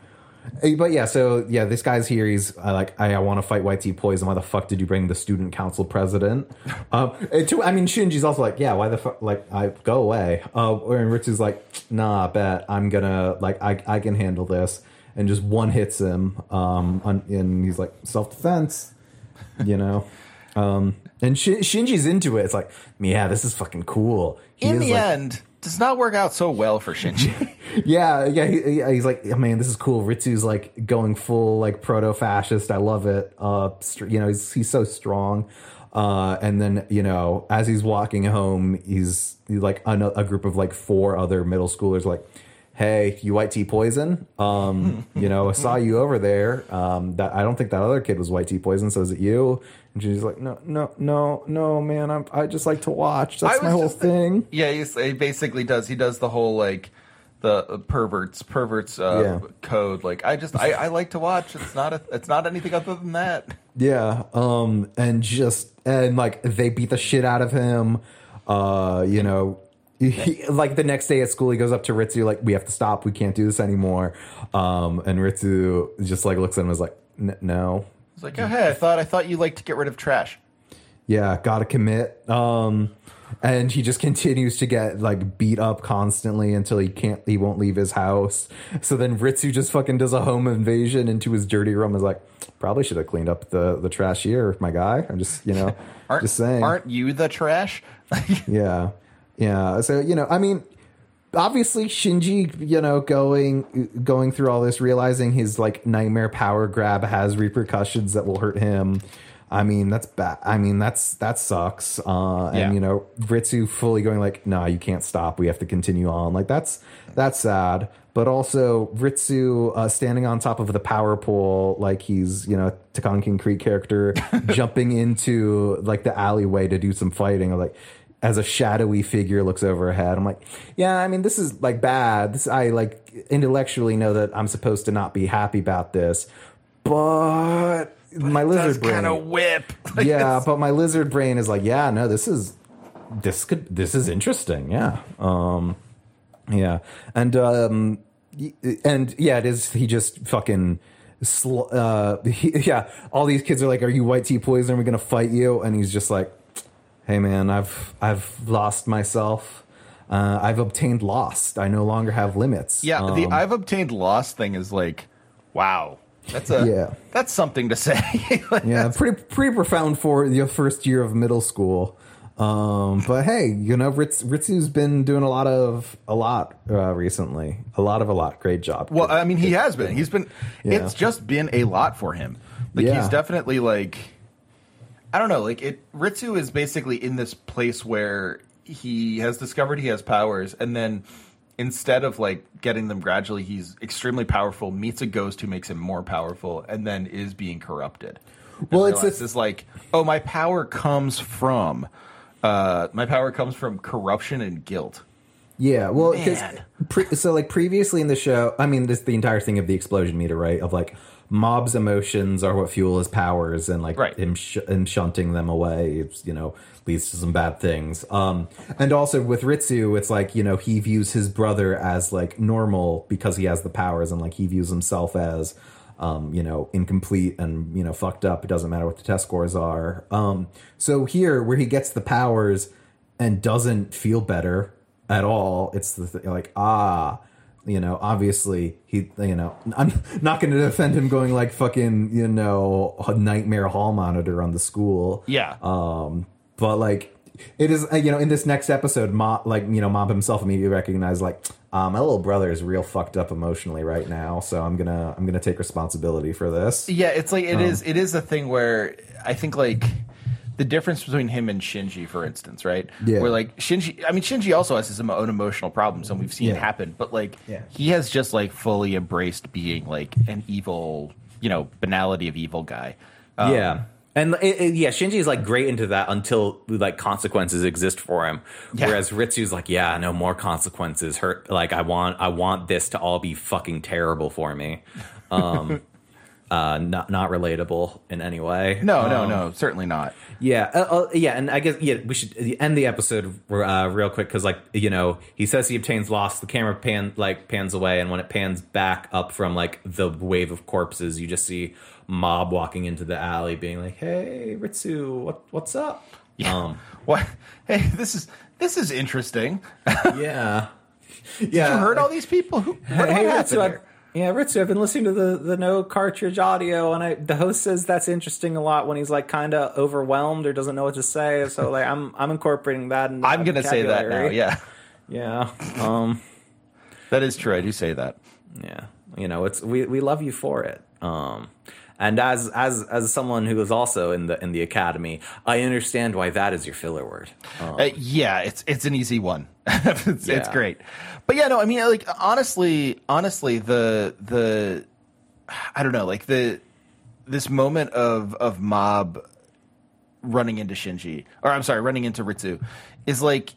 but yeah, so yeah, this guy's here. He's uh, like, I, I want to fight White T Poison. Why the fuck did you bring the student council president? um, and to, I mean, Shinji's also like, yeah, why the fuck? Like, I go away. Uh, and Ritsu's like, nah, bet I'm gonna like, I I can handle this, and just one hits him. Um, on, and he's like, self defense, you know. Um, and Shin- Shinji's into it. It's like, yeah, this is fucking cool. He In the like- end, does not work out so well for Shinji. yeah, yeah, he, yeah, he's like, oh, man, this is cool. Ritsu's like going full like proto fascist. I love it. Uh, you know, he's he's so strong. Uh, and then you know, as he's walking home, he's, he's like a, a group of like four other middle schoolers like. Hey, you white T poison? Um, you know, I saw you over there. Um, that I don't think that other kid was white T poison. So is it you? And she's like, no, no, no, no, man. I'm, I just like to watch. That's my whole just- thing. yeah, he's, he basically does. He does the whole like the uh, perverts perverts uh, Yeah. code. Like I just I, I like to watch. It's not a, it's not anything other than that. Yeah, um, and just and like they beat the shit out of him. Uh, you know, he, like the next day at school, he goes up to Ritsu like, "We have to stop. We can't do this anymore." Um, and Ritsu just like looks at him and is like, "N- "No, It's like, oh hey, I thought I thought you liked to get rid of trash. yeah, gotta commit." Um, and he just continues to get like beat up constantly until he can't, he won't leave his house. So then Ritsu just fucking does a home invasion into his dirty room. Is like, probably should have cleaned up the the trash here, my guy. I'm just, you know, Aren't just saying. aren't you the trash? Yeah. Yeah. So you know, I mean, obviously Shinji, you know, going going through all this, realizing his like nightmare power grab has repercussions that will hurt him. I mean, that's bad. I mean, that's that sucks. Uh, Yeah. and you know, Ritsu fully going like, "No, you can't stop. We have to continue on." Like that's that's sad. But also Ritsu uh, standing on top of the power pole, like he's you know Tekkonkinkreet character, jumping into like the alleyway to do some fighting. Like as a shadowy figure looks overhead. I'm like, yeah, I mean, this is like bad. This I like intellectually know that I'm supposed to not be happy about this, but, my Does lizard brain kind of whip. Like, yeah, it's- but my lizard brain is like, yeah, no, this is this could this is interesting. Yeah. Um yeah. And um and yeah, it is he just fucking sl- uh he, yeah, all these kids are like, "Are you white T poison? Are we going to fight you?" And he's just like, "Hey man, I've I've lost myself. Uh, I've obtained lost. I no longer have limits." Yeah, the Um, I've obtained lost thing is like, wow. That's a Yeah. That's something to say. Like, yeah, pretty pretty profound for your first year of middle school. Um, but hey, you know, Ritz, Ritsu's been doing a lot of a lot uh, recently. A lot of a lot. Great job. Well, I mean, he has been. He's been. Yeah. It's just been a lot for him. Like Yeah. he's definitely like. I don't know. Like it. Ritsu is basically in this place where he has discovered he has powers, and then instead of like getting them gradually, he's extremely powerful. Meets a ghost who makes him more powerful, and then is being corrupted. Well, it's this- like, oh, my power comes from. Uh, my power comes from corruption and guilt. Yeah, well, pre- so like previously in the show, I mean, this the entire thing of the explosion meter, right? Of like mob's emotions are what fuel his powers, and like Right. him sh- and shunting them away, it's, you know, leads to some bad things. Um, and also with Ritsu, it's like you know he views his brother as like normal because he has the powers, and like he views himself as um, you know, incomplete and you know fucked up. It doesn't matter what the test scores are. Um, so here, where he gets the powers and doesn't feel better at all, it's the th- like ah, you know, obviously he, you know, I'm not going to defend him going like fucking, you know, a nightmare hall monitor on the school. Yeah. Um, but like it is, uh, you know, in this next episode, Mob, like you know, Mob himself immediately recognized like, uh, my little brother is real fucked up emotionally right now, so I'm gonna I'm gonna take responsibility for this. Yeah, it's like it Um, is. It is a thing where I think like the difference between him and Shinji, for instance, right? Yeah. Where like Shinji, I mean Shinji also has his own emotional problems, and we've seen it Yeah. happen. But like Yeah. he has just like fully embraced being like an evil, you know, banality of evil guy. Um, yeah. And it, it- yeah, Shinji is like great into that until like consequences exist for him. Yeah. Whereas Ritsu's like, yeah, no more consequences. Hurt. Like I want, I want this to all be fucking terrible for me. Um, uh, not not relatable in any way. No, no, Um, no, certainly not. Yeah, uh, uh, yeah, and I guess yeah, we should end the episode uh, real quick because like you know he says he obtains loss. The camera pan like pans away, and when it pans back up from like the wave of corpses, you just see Mob walking into the alley, being like, "Hey, Ritsu, what what's up?" Um, What? Hey, this is this is interesting. yeah, Did you heard all these people? Who, what, hey, what Ritsu, happened I've, here? Yeah, Ritsu, I've been listening to the the no cartridge audio, and I the host says that's interesting a lot when he's like kind of overwhelmed or doesn't know what to say. So like I'm I'm incorporating that. In I'm gonna say that now. Yeah, yeah. Um. that is true. I do say that. Yeah, you know, it's we we love you for it. Um, and as as as someone who is also in the in the academy, I understand why that is your filler word. Um, Uh, yeah, it's it's an easy one. it's, it's great, but yeah, no, I mean, like honestly, honestly, the the I don't know, like the this moment of of mob running into Shinji, or I'm sorry, running into Ritsu, is like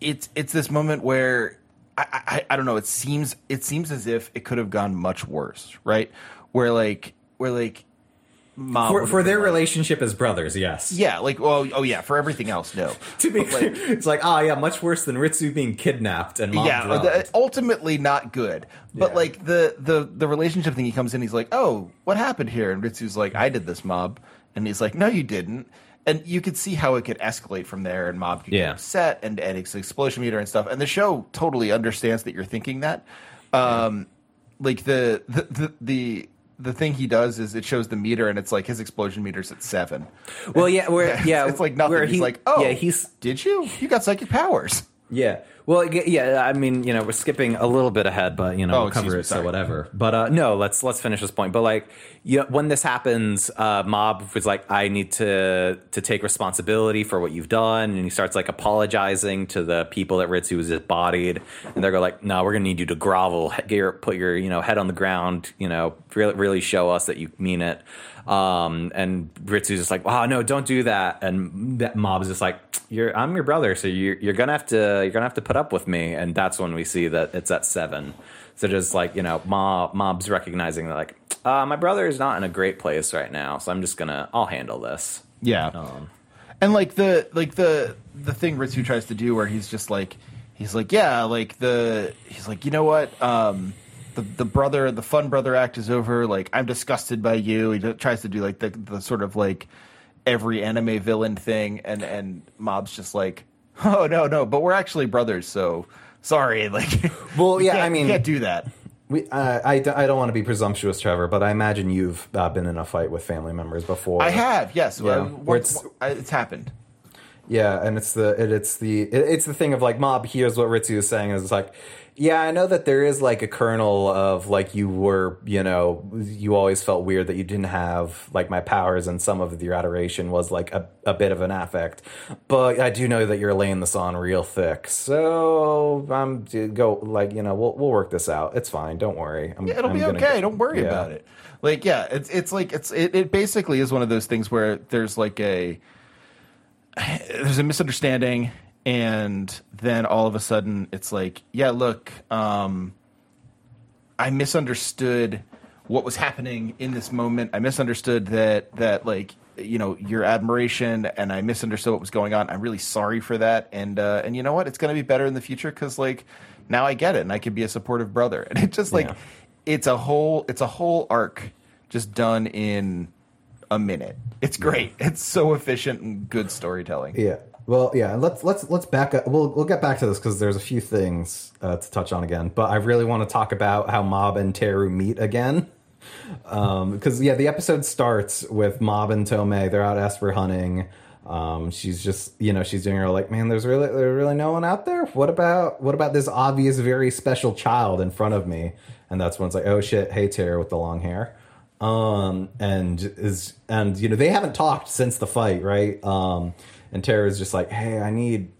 it's it's this moment where I, I I don't know. It seems it seems as if it could have gone much worse, right? Where like where like mob for for their like- relationship as brothers, yes. yeah, like well, oh yeah, for everything else, no. To be like, clear, it's like, ah, yeah, much worse than Ritsu being kidnapped and Mob yeah, the- ultimately not good. But Yeah. like the the the relationship thing, he comes in, he's like, "Oh, what happened here?" And Ritsu's like, "I did this, Mob," and he's like, "No, you didn't." And you could see how it could escalate from there, and Mob could Yeah. get upset, and and it's explosion meter and stuff. And the show totally understands that you're thinking that. Um, like the the the. the the thing he does is it shows the meter and it's like his explosion meter's at seven. well, yeah, where yeah, it's like nothing. Where he's like, oh, yeah, he's did you? You got psychic powers. Yeah. Well, yeah. I mean, you know, we're skipping a little bit ahead, but you know, Oh, we'll cover me, it, so whatever. But uh, no, let's let's finish this point. But like, you know, when this happens, uh, Mob was like, "I need to to take responsibility for what you've done," and he starts like apologizing to the people that Ritsu was just bodied, and they're like, "No, we're gonna need you to grovel, get your, put your you know head on the ground, you know, really really show us that you mean it." Um, and Ritsu's just like, "Wow, no, don't do that." And that Mob's just like, "You're, I'm your brother, so you're, you're gonna have to, you're gonna have to put up with me." And that's when we see that it's at seven. So just like you know, Mob, Mob's recognizing that like, uh, my brother is not in a great place right now, so I'm just gonna, I'll handle this. Yeah. Um, and like the like the the thing Ritsu tries to do where he's just like he's like yeah like the he's like you know what um the the brother the fun brother act is over like I'm disgusted by you he tries to do like the the sort of like every anime villain thing and and Mob's just like oh no no but we're actually brothers so sorry like Well, yeah, I mean- you can't do that We, uh, I, I don't want to be presumptuous, Trevor, but I imagine you've uh, been in a fight with family members before. I have yes Yeah, where it's- it's happened Yeah, and it's the it, it's the it, it's the thing of like mob. hears what Ritsu is saying is it's like, yeah, I know that there is like a kernel of like you were you know you always felt weird that you didn't have like my powers and some of your adoration was like a, a bit of an affect, but I do know that you're laying this on real thick. So I'm go like you know we'll we'll work this out. It's fine. Don't worry. I'm, Yeah, it'll I'm be okay. go- Don't worry Yeah. about it. Like, yeah, it's it's like it's it, it basically is one of those things where there's like a there's a misunderstanding, and then all of a sudden it's like, yeah, look, um, I misunderstood what was happening in this moment. I misunderstood that that like you know your admiration, and I misunderstood what was going on. I'm really sorry for that, and uh, and you know what? It's going to be better in the future because like now I get it, and I can be a supportive brother. And it just like Yeah. it's a whole it's a whole arc just done in a minute. It's great. It's so efficient and good storytelling. Yeah. Well, yeah. Let's let's let's back up. We'll we'll get back to this because there's a few things uh, to touch on again. But I really want to talk about how Mob and Teru meet again. Because yeah, the episode starts with Mob and Tomei. They're out Esper hunting. Um, she's just you know she's doing her like man. There's really there's really no one out there. What about what about this obvious very special child in front of me? And that's when it's like oh shit. Hey Teru with the long hair um and is and you know they haven't talked since the fight right um and Teru is just like hey i need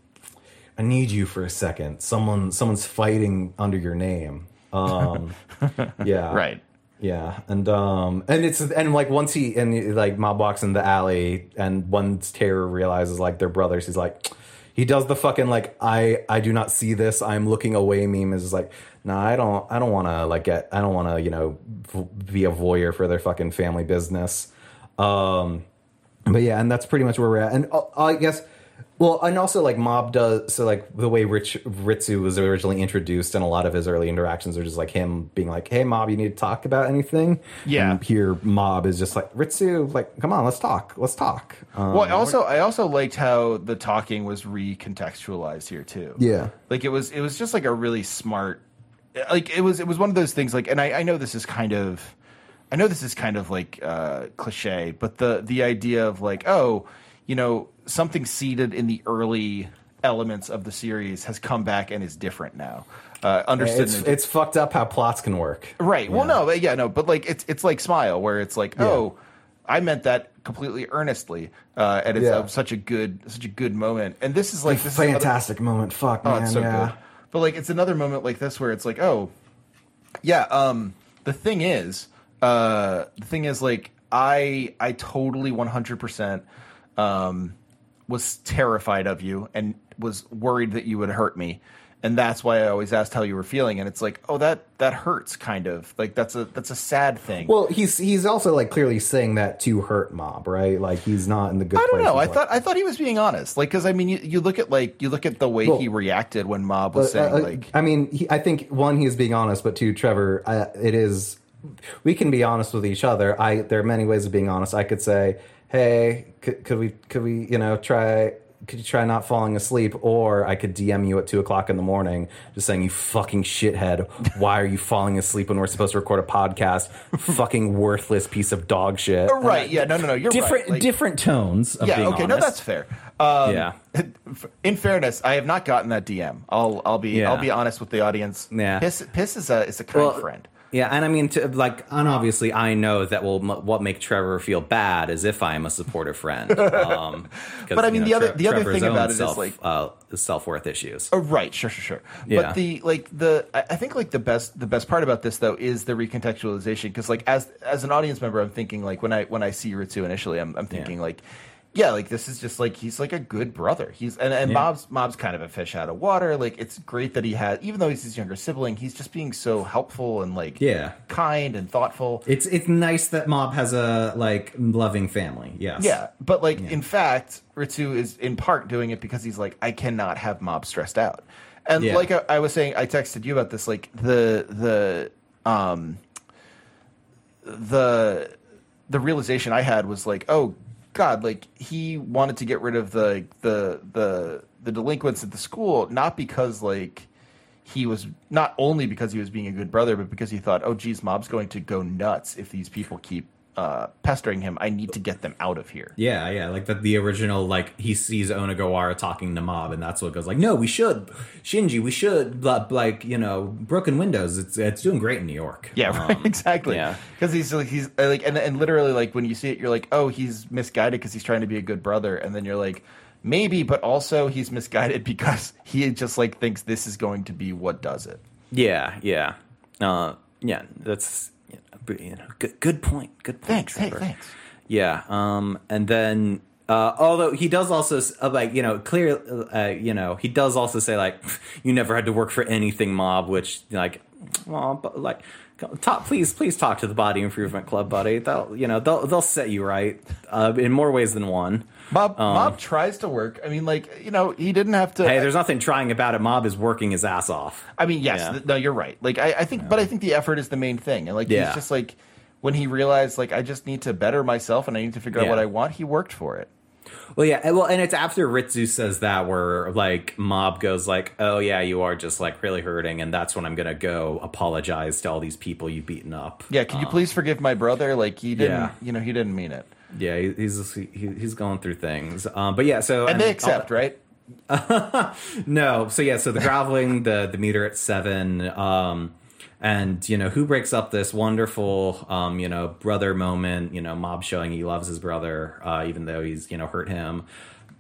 i need you for a second. Someone someone's fighting under your name. Um yeah. Right. yeah. And um and it's and like once he and like mob walks in the alley and once Teru realizes like they're brothers he's like he does the fucking like I I do not see this. I'm looking away meme is like no I don't I don't want to like get I don't want to you know v- be a voyeur for their fucking family business. Um but yeah and that's pretty much where we're at and uh, I guess well and also like mob does so like the way Rich Ritsu was originally introduced and a lot of his early interactions are just like him being like hey mob you need to talk about anything Yeah. and here mob is just like Ritsu like come on let's talk let's talk um, Well, I also I also liked how the talking was recontextualized here too. Yeah. like it was it was just like a really smart, like it was it was one of those things. Like, and I, I know this is kind of, I know this is kind of like uh, cliche, but the the idea of like oh, you know, something seeded in the early elements of the series has come back and is different now. Uh, understood. it's it's fucked up how plots can work Right. Well, no, but yeah, no, but like it's it's like Smile, where it's like, oh, I meant that completely earnestly, uh, and it's Yeah. uh, such a good such a good moment. And this is like this is another- fantastic moment fuck oh, man it's so yeah good. But like it's another moment like this where it's like, oh, yeah. Um, the thing is, uh, the thing is, like, I I totally one hundred percent um was terrified of you and was worried that you would hurt me. And that's why I always asked how you were feeling, and it's like, oh, that that hurts, kind of like that's a that's a sad thing. Well, he's he's also like clearly saying that to hurt Mob, right? Like he's not in the good. I don't place. know. I like- thought I thought he was being honest, like because I mean, you, you look at like you look at the way Well, he reacted when Mob was Uh, saying uh, like, I mean, he, I think one, he's being honest, but two, Trevor, uh, it is. We can be honest with each other. I there are many ways of being honest. I could say, "Hey, could, could we could we you know try." Could you try not falling asleep? Or I could DM you at two o'clock in the morning, just saying, "You fucking shithead! Why are you falling asleep when we're supposed to record a podcast? fucking worthless piece of dog shit!" right? Yeah, no, no, no. You're different right. like- different tones of yeah okay no that's fair um, yeah. In fairness, I have not gotten that DM. I'll I'll be Yeah. I'll be honest with the audience. Yeah. Piss Piss is a is a kind friend. Yeah, and I mean, to, like, and obviously, I know that will m- what make Trevor feel bad is if I am a supportive friend. Um, But I mean, you the other- the other thing about it is, self, like- uh, self worth issues. Oh, right, sure, sure, sure. Yeah. But the like the I think like the best the best part about this though is the recontextualization because like as as an audience member, I'm thinking like when I when I see Ritsu initially, I'm I'm thinking like. Yeah, like this is just like he's like a good brother. He's and, and Yeah. Mob's Mob's kind of a fish out of water. Like it's great that he had even though he's his younger sibling, he's just being so helpful and like Yeah. kind and thoughtful. It's it's nice that Mob has a like loving family. Yes. Yeah, but like in fact, Ritsu is in part doing it because he's like, I cannot have Mob stressed out. And Yeah. like I, I was saying, I texted you about this. Like the the um the the realization I had was like, oh God, like he wanted to get rid of the the the the delinquents at the school, not because like he was not only because he was being a good brother, but because he thought, oh geez, Mob's going to go nuts if these people keep uh, pestering him. I need to get them out of here. Yeah, yeah, like that. The original, like he sees Onigawara talking to Mob, and that's what goes like, "No, we should, Shinji, we should, like you know, broken windows. It's it's doing great in New York." Yeah, right, Um, exactly. yeah. because he's like he's uh, like and and literally like when you see it, you're like, oh, he's misguided because he's trying to be a good brother, and then you're like, maybe, but also he's misguided because he just like thinks this is going to be what does it. yeah, yeah, uh, yeah. That's you know, but, you know, good, good point. Good point. Thanks, hey, thanks. Yeah, um, and then uh, although he does also uh, like you know clear uh, you know he does also say like you never had to work for anything mob which like well but like talk please please talk to the body improvement club buddy they'll you know they'll they'll set you right uh, in more ways than one Mob Mob tries to work. I mean, like you know, he didn't have to. Um, hey there's nothing trying about it mob is working his ass off I mean, yes, Yeah. th- no, you're right. Like, I, I think, but I think the effort is the main thing. And like, Yeah. he's just like, when he realized, like, I just need to better myself and I need to figure out what I want. He worked for it. Well, yeah, and- well, and it's after Ritsu says that where like Mob goes like, "Oh yeah, you are just like really hurting," and that's when I'm gonna go apologize to all these people you've beaten up. Yeah, can you please forgive my brother? Like, he didn't, Yeah. you know, he didn't mean it. Yeah, he- he's he, he's going through things. Um, but yeah, so And they accept, right? No, so yeah, so the groveling, the the meter at seven, um, and you know who breaks up this wonderful, um, you know, brother moment. You know, Mob showing he loves his brother, uh, even though he's you know hurt him.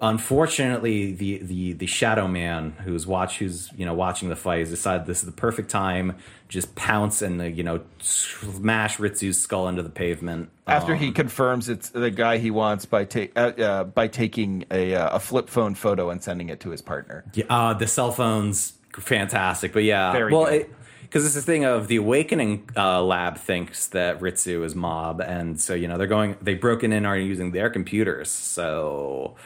Unfortunately, the the the Shadow Man who's watch who's you know watching the fight has decided this is the perfect time just pounce and uh, you know smash Ritsu's skull into the pavement After Um, he confirms it's the guy he wants by ta- uh, uh, by taking a uh, a flip phone photo and sending it to his partner. Yeah, uh, the cell phone's fantastic, but yeah, Very well, good. because it's the thing of the Awakening uh, lab thinks that Ritsu is Mob, and so you know they're going, they've broken in, are using their computers, so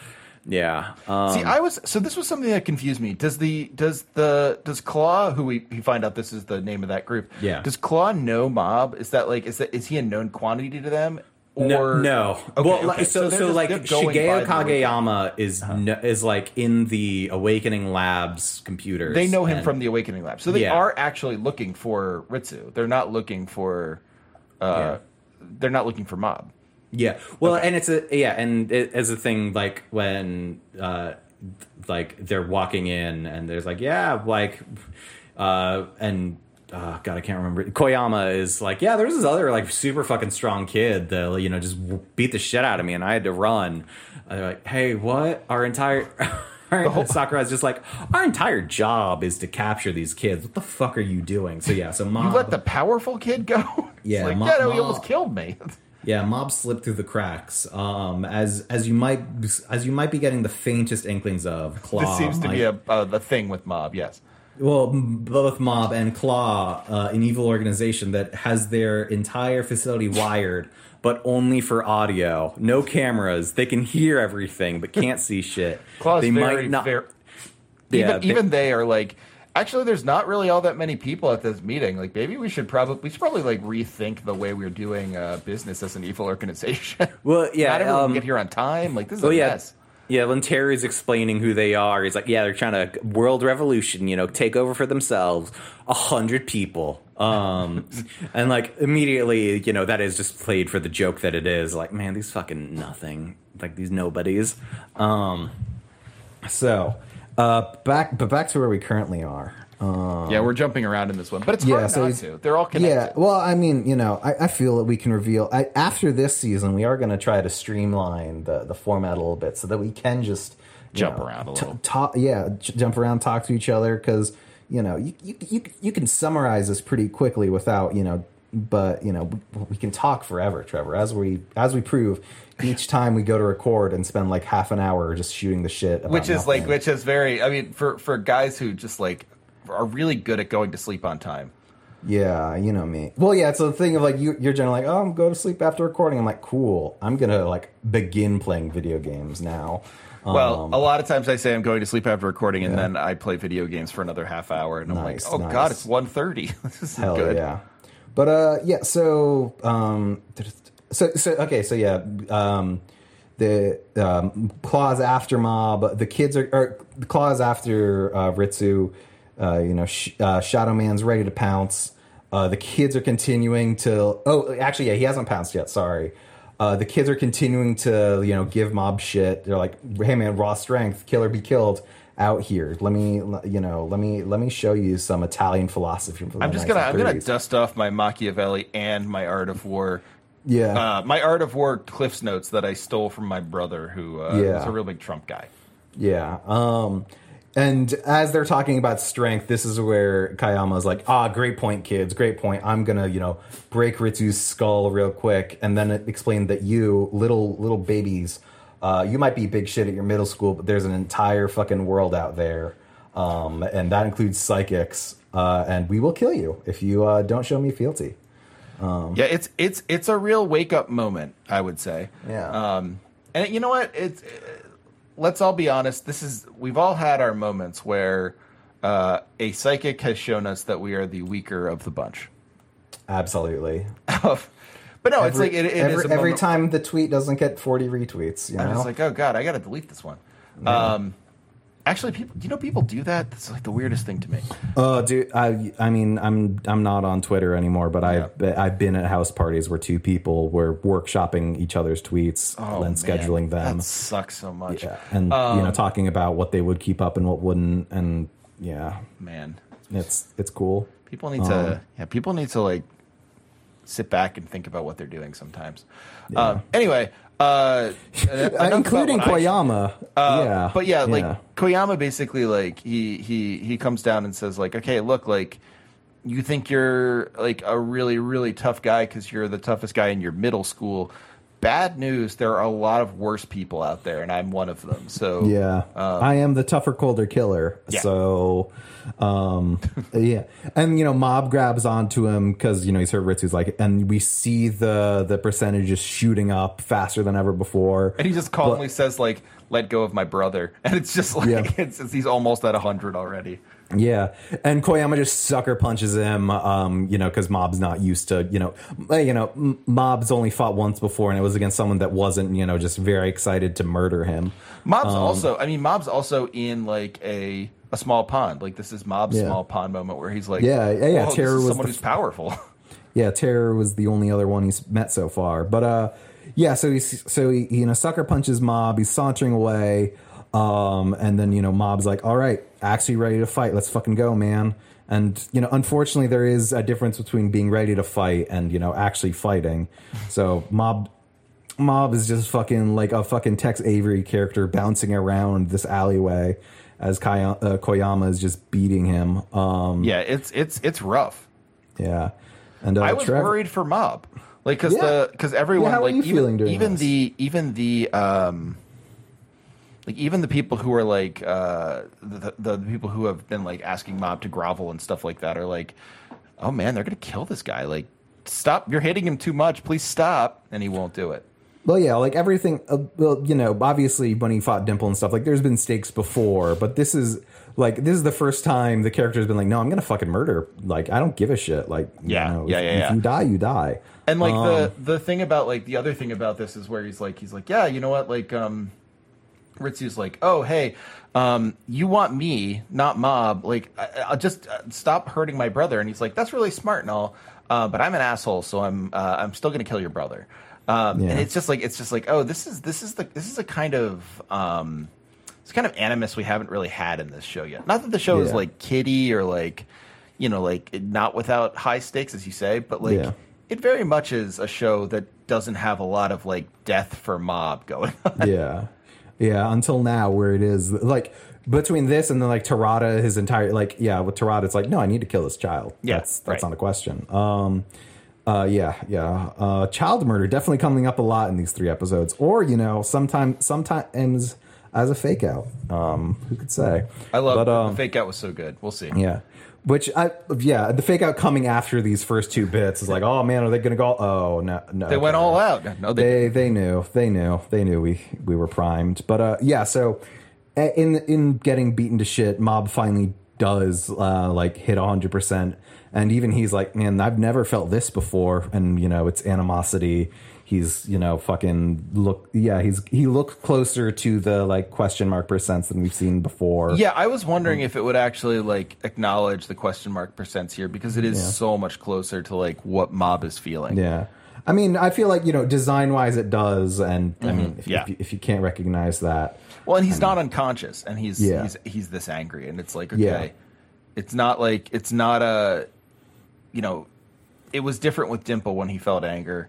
yeah, um, See, I was so this was something that confused me. Does the does the does Claw, who we, we find out this is the name of that group? Yeah. Does Claw know Mob? Is that like is that is he a known quantity to them? no, Or no. Okay, well, okay. like, so so, just- like they're going by Shigeo. Kageyama is no, is like in the Awakening Labs computers. They know him and- from the Awakening Labs, so they Yeah. are actually looking for Ritsu. They're not looking for. Uh, They're not looking for Mob. Yeah. Well, and it's a yeah, and it, as a thing like when uh like they're walking in and there's like yeah, like uh and uh, God, I can't remember. Koyama is like, yeah, there's this other like super fucking strong kid that you know just beat the shit out of me, and I had to run. And they're like, hey, what? Our entire our, Sakura's just like, our entire job is to capture these kids. What the fuck are you doing? So yeah, so Mob, You let the powerful kid go. Yeah, like, Mo- yeah, no, he Mo- almost killed me. Yeah, mob slipped through the cracks. Um, as as you might as you might be getting the faintest inklings of Claw. this seems to be I- a uh, the thing with Mob. Yes. well, both Mob and Claw, uh, an evil organization that has their entire facility wired, but only for audio, no cameras. They can hear everything, but can't see shit. Claw's they very, might not. very. Yeah, even, they- even they are like, actually, there's not really all that many people at this meeting. Like, maybe we should probably we should probably like rethink the way we're doing uh, business as an evil organization. Well, yeah, not everyone um, can get here on time. Like, this is Oh a yeah, mess. yeah. When Teru's explaining who they are, he's like, "Yeah, they're trying to world revolution. You know, take over for themselves. A hundred people." Um, and like immediately, you know, that is just played for the joke that it is. Like, man, these fucking nothing. Like these nobodies. Um, So, uh, back but back to where we currently are. Uh, yeah, we're jumping around in this one, but it's Yeah, hard so not to. They're all connected. Yeah, well, I mean, you know, I, I feel that we can reveal I, after this season, we are going to try to streamline the the format a little bit so that we can just Jump know, around a t- little. talk, yeah, j- jump around, talk to each other because you know you, you you you can summarize this pretty quickly without you know, but you know we, we can talk forever, Trevor, as we as we prove. Each time we go to record and spend like half an hour just shooting the shit, about which is like which is very i mean for for guys who just like are really good at going to sleep on time Yeah, you know me. Well, yeah, it's a thing of like you, you're generally like, oh, I'm go to sleep after recording. I'm like, cool. I'm gonna like begin playing video games now. well Um, a lot of times i say i'm going to sleep after recording and Yeah. then i play video games for another half hour and i'm Nice, like oh nice. god it's 1.30 this is hell good yeah. But uh, yeah. So um, so so okay. So yeah, um, the um, claws after mob. The kids are or the claws after uh, Ritsu. Uh, you know, sh- uh, Shadow Man's ready to pounce. Uh, the kids are continuing to. Oh, actually, yeah, he hasn't pounced yet. Sorry. Uh, the kids are continuing to, you know, give mob shit. They're like, "Hey, man, raw strength, kill or be killed." Out here, let me, you know, let me, let me show you some Italian philosophy from the i'm just gonna i'm gonna dust off my machiavelli and my art of war Yeah. uh, my art of war cliffs notes that i stole from my brother who uh, Yeah. is a real big trump guy yeah. Um, and as they're talking about strength, this is where Koyama's like, ah, great point, kids, great point. I'm gonna, you know, break Ritsu's skull real quick, and then explain that you, little little babies, uh, you might be big shit at your middle school, but there's an entire fucking world out there, um, and that includes psychics, uh, and we will kill you if you uh, don't show me fealty. Yeah it's it's it's a real wake up moment i would say Yeah. Um, and you know what? It's uh, let's all be honest. This is we've all had our moments where uh, a psychic has shown us that we are the weaker of the bunch. Absolutely. but no, it's like it, it every, every time the tweet doesn't get 40 retweets, you know. I'm just like, oh god, I got to delete this one. Um, actually, people, you know, people do that. That's like the weirdest thing to me. Oh, dude, I I mean, I'm I'm not on Twitter anymore, but I've I've been at house parties where two people were workshopping each other's tweets Oh, and scheduling man, them, That sucks so much. yeah, and you Um, know, talking about what they would keep up and what wouldn't, and yeah, Man, it's it's cool. people need to. Um, yeah, people need to like sit back and think about what they're doing sometimes. Um, anyway, uh, including what I should- Koyama. Uh, yeah, but yeah, like Koyama basically like he he he comes down and says like, okay, look, like you think you're like a really really tough guy because you're the toughest guy in your middle school. Bad news, there are a lot of worse people out there, and I'm one of them. So Yeah, I am the tougher, colder killer. Yeah. So, um, yeah, and you know, Mob grabs onto him because you know he's heard Ritsu's like, and we see the the percentages shooting up faster than ever before. and he just calmly says like, "Let go of my brother," and it's just like Yeah. it's, it's he's almost at hundred already. Yeah, and Koyama just sucker punches him, um, you know, because Mob's not used to, you know, you know, Mob's only fought once before, and it was against someone that wasn't, you know, just very excited to murder him. Mob's also, I mean, Mob's also in like a a small pond. Like this is Mob's Yeah. small pond moment where he's like, Yeah, yeah, yeah, Teru was someone the who's powerful." Yeah, Teru was the only other one he's met so far. But uh yeah, so he's so he, he, you know sucker punches Mob, he's sauntering away. Um and then you know Mob's like, "All right, actually ready to fight. Let's fucking go, man." And you know, unfortunately there is a difference between being ready to fight and, you know, actually fighting. So Mob Mob is just fucking like a fucking Tex Avery character bouncing around this alleyway as Kay- uh, Koyama is just beating him. Um yeah, it's it's it's rough. yeah. And uh, I was Trevor- worried for Mob, like because Yeah. the because everyone Yeah, how were like even, even this? the even the um like even the people who are like uh the, the the people who have been like asking Mob to grovel and stuff like that are like, oh man, they're gonna kill this guy. Like, stop! You're hitting him too much. Please stop, and he won't do it. Well, yeah, like everything. Uh, well, you know, obviously when he fought Dimple and stuff, like there's been stakes before, but this is like this is the first time the character's been like, no, I'm gonna fucking murder. Like I don't give a shit. Like you Yeah, know, yeah, if, yeah, if yeah. you die, you die. And like Um, the the thing about like the other thing about this is where he's like he's like yeah you know what like um Ritsu's like oh hey um you want me not mob like I, I'll just uh, stop hurting my brother and he's like that's really smart and all uh, but I'm an asshole so I'm uh, I'm still gonna kill your brother um, Yeah. and it's just like it's just like oh this is this is the this is a kind of um it's kind of animus we haven't really had in this show yet. Not that the show is like kiddie or like you know like not without high stakes as you say, but like Yeah. it very much is a show that doesn't have a lot of like death for mob going on. yeah, yeah. Until now, where it is like between this and then like Terada, his entire like yeah, with Terada, it's like no, I need to kill this child. Yeah, that's that's right. not a question. Um, uh, yeah, yeah. Uh, child murder definitely coming up a lot in these three episodes, or you know, sometimes sometimes as a fake out. Um, who could say? I love But, um, the fake out was so good. We'll see. Yeah. Which I yeah, the fake out coming after these first two bits is like, oh man, are they gonna go? Oh no, no. They went all out. No, they, They they knew they knew they knew we we were primed. But uh, yeah, so in in getting beaten to shit, Mob finally does uh, like hit hundred percent, and even he's like, man, I've never felt this before, and you know, it's animosity. He's you know fucking look yeah he's he looked closer to the like question mark percents than we've seen before. Yeah, I was wondering if it would actually like acknowledge the question mark percents here because it is Yeah. so much closer to like what mob is feeling. Yeah. I mean, I feel like, you know, design wise it does. And I mm-hmm. mean, if, Yeah. if, you, if you can't recognize that, Well, and he's not unconscious, and he's Yeah. he's he's this angry, and it's like okay, Yeah. it's not like it's not a, you know, it was different with Dimple when he felt anger,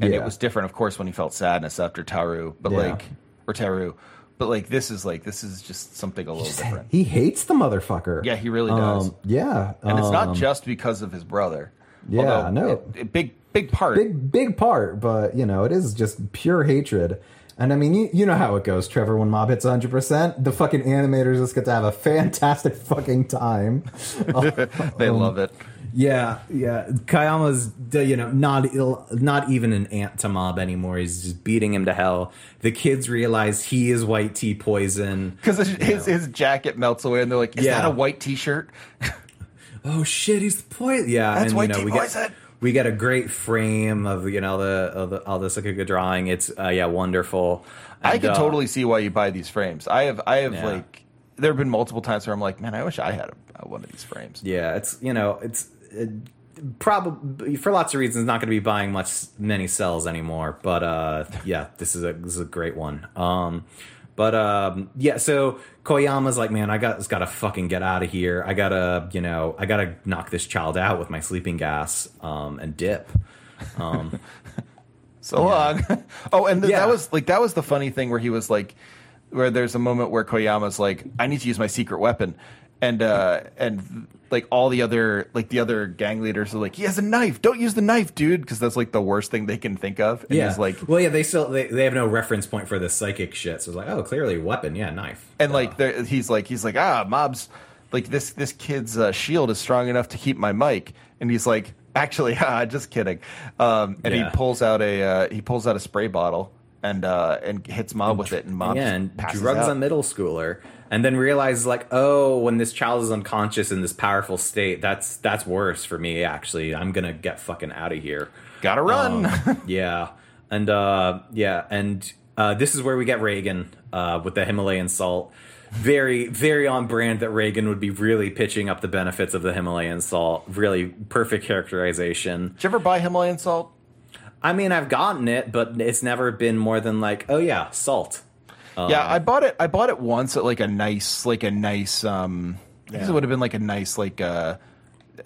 and Yeah. it was different, of course, when he felt sadness after Teru, but Yeah. like or Teru, but like this is like this is just something a little different. he hates the motherfucker. Yeah, he really does. Um, yeah. And it's not um, just because of his brother. Yeah, no. it- it- big big part. big, big part, but, you know, it is just pure hatred. And I mean, you, you know how it goes, Trevor, when Mob hits 100%. The fucking animators just get to have a fantastic fucking time. they love it. Yeah, yeah. Koyama's you know not ill, not even an ant to mob anymore. He's just beating him to hell. The kids realize he is white T poison. Because his, his, his jacket melts away, and they're like, "Is Yeah. that a white T-shirt?" Oh shit, he's the poison. Yeah, That's and white you know tea we poison. get we get a great frame of you know the of the all this like a good drawing. It's uh, yeah wonderful. I can uh, probably see why you buy these frames. I have, I have Yeah. like, there have been multiple times where I'm like, man, I wish I had a, one of these frames. Yeah, it's you know it's it, probably for lots of reasons not going to be buying much many cells anymore. But uh, yeah, this is a this is a great one. Um, but um, yeah, so Koyama's like, man, I got got to fucking get out of here. I gotta you know I gotta knock this child out with my sleeping gas um, and dip. Um, So long. oh, and th- Yeah. that was like that was the funny thing where he was like, where there's a moment where Koyama's like, I need to use my secret weapon, and uh and like all the other like the other gang leaders are like, he has a knife. Don't use the knife, dude, because that's like the worst thing they can think of. And yeah, he's like, well, yeah, they still they, they have no reference point for the psychic shit. So it's like, oh, clearly weapon, yeah, knife. and like he's like he's like ah mobs like this this kid's uh, shield is strong enough to keep my mic and he's like actually ah, just kidding um, and Yeah. he pulls out a uh, he pulls out a spray bottle and uh, and hits mob with it and mob yeah, and drugs out. a middle schooler, and then realizes like, oh, when this child is unconscious in this powerful state, that's that's worse for me. Actually, I'm gonna get fucking out of here. gotta run Um, yeah, and uh, yeah, and uh, this is where we get Reigen uh, with the Himalayan salt. Very, very on brand that Reigen would be really pitching up the benefits of the Himalayan salt. Really perfect characterization. did you ever buy himalayan salt I mean, I've gotten it, but it's never been more than like, oh yeah, salt. Yeah i bought it i bought it once at like a nice like a nice um I guess it would have been like a nice like uh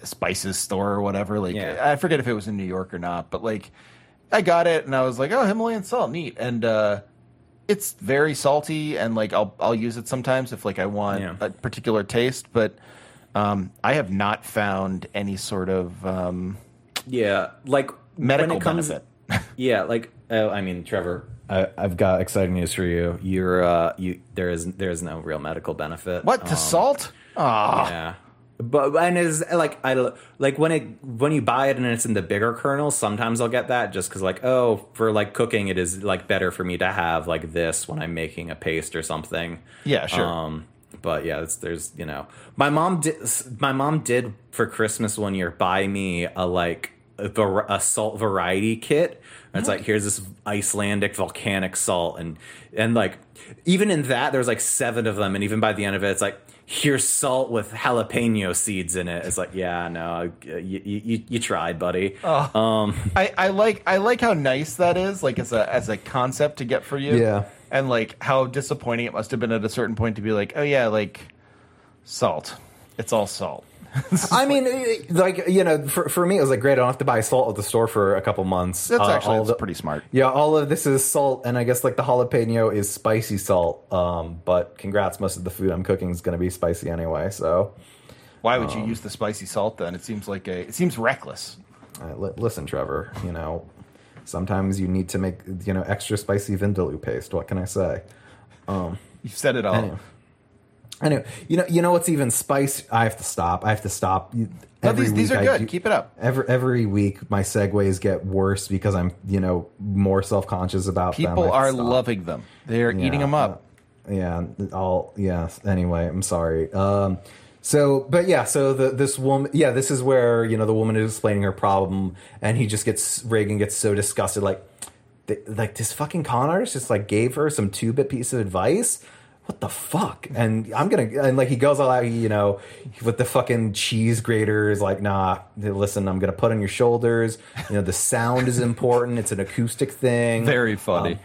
spices store or whatever like Yeah. i forget if it was in new york or not but like i got it and i was like oh himalayan salt neat and uh it's very salty and like i'll i'll use it sometimes if like i want Yeah. a particular taste but um i have not found any sort of um Yeah, like medical when it comes, benefit Yeah, like uh, I mean, Trevor, I, I've got exciting news for you. You're uh, you there is there is no real medical benefit. what to Um, salt ah Yeah, but and is like I like when it when you buy it and it's in the bigger kernels. Sometimes I'll get that just because like oh for like cooking it is like better for me to have like this when I'm making a paste or something. Yeah, sure. Um, but yeah, it's, there's you know my mom did my mom did for Christmas one year buy me a like a, a salt variety kit. And it's like here's this Icelandic volcanic salt and and like even in that there's like seven of them and even by the end of it it's like here's salt with jalapeno seeds in it. It's like, yeah, no, you you, you tried, buddy. Oh. Um, I, I like I like how nice that is, like as a as a concept to get for you. Yeah. And like how disappointing it must have been at a certain point to be like, oh yeah, like salt. It's all salt. I mean, like you know, for, for me, it was like great. I don't have to buy salt at the store for a couple months. That's Uh, actually all that's the- pretty smart. Yeah, all of this is salt, and I guess like the jalapeno is spicy salt. Um, but congrats, most of the food I'm cooking is going to be spicy anyway. So, Why would Um, you use the spicy salt then? It seems like a it seems reckless. uh, li- listen, Trevor, you know, sometimes you need to make you know extra spicy vindaloo paste. What can I say? You've said it all. Anyway. Anyway, you know, you know what's even spice? I have to stop. I have to stop. No, these, these are good. do- Keep it up. Every every week, my segues get worse because I'm, you know, more self conscious about People are stop. loving them. They are eating them up. uh, yeah, all yeah. Anyway, I'm sorry. Um, so, but yeah, so the this woman, yeah, this is where you know the woman is explaining her problem, and he just gets Reigen gets so disgusted, like, th- like this fucking con artist just like gave her some two bit piece of advice. What the fuck? And I'm gonna and like he goes all out, you know, with the fucking cheese grater is like, nah. Listen, I'm gonna put on your shoulders. You know, the sound is important. It's an acoustic thing. Very funny. Um,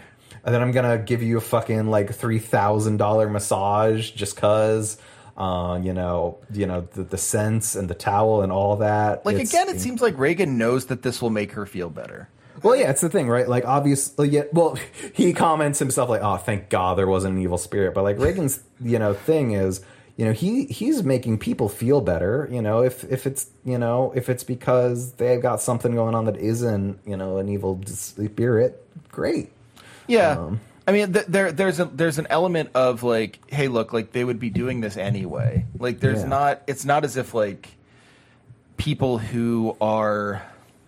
and then I'm gonna give you a fucking like three thousand dollar massage just cause. Uh, you know, you know the, the scents and the towel and all that. Like It's- again, it seems like Reigen knows that this will make her feel better. Well, yeah, it's the thing, right? Like, obviously, yeah. Well, he comments himself like, "Oh, thank God there wasn't an evil spirit." But like Reigen's, you know, thing is, you know, he he's making people feel better. You know, if if it's you know if it's because they've got something going on that isn't you know an evil spirit, great. Yeah. Um, I mean, th- there there's a there's an element of like, hey, look, like they would be doing this anyway. Like, there's Yeah. not. It's not as if like people who are.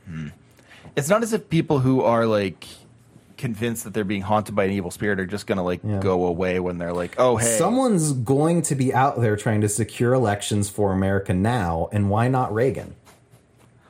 hmm. It's not as if people who are like convinced that they're being haunted by an evil spirit are just gonna like Yeah. go away when they're like, oh hey, Someone's going to be out there trying to secure elections for America now, and why not Reagan?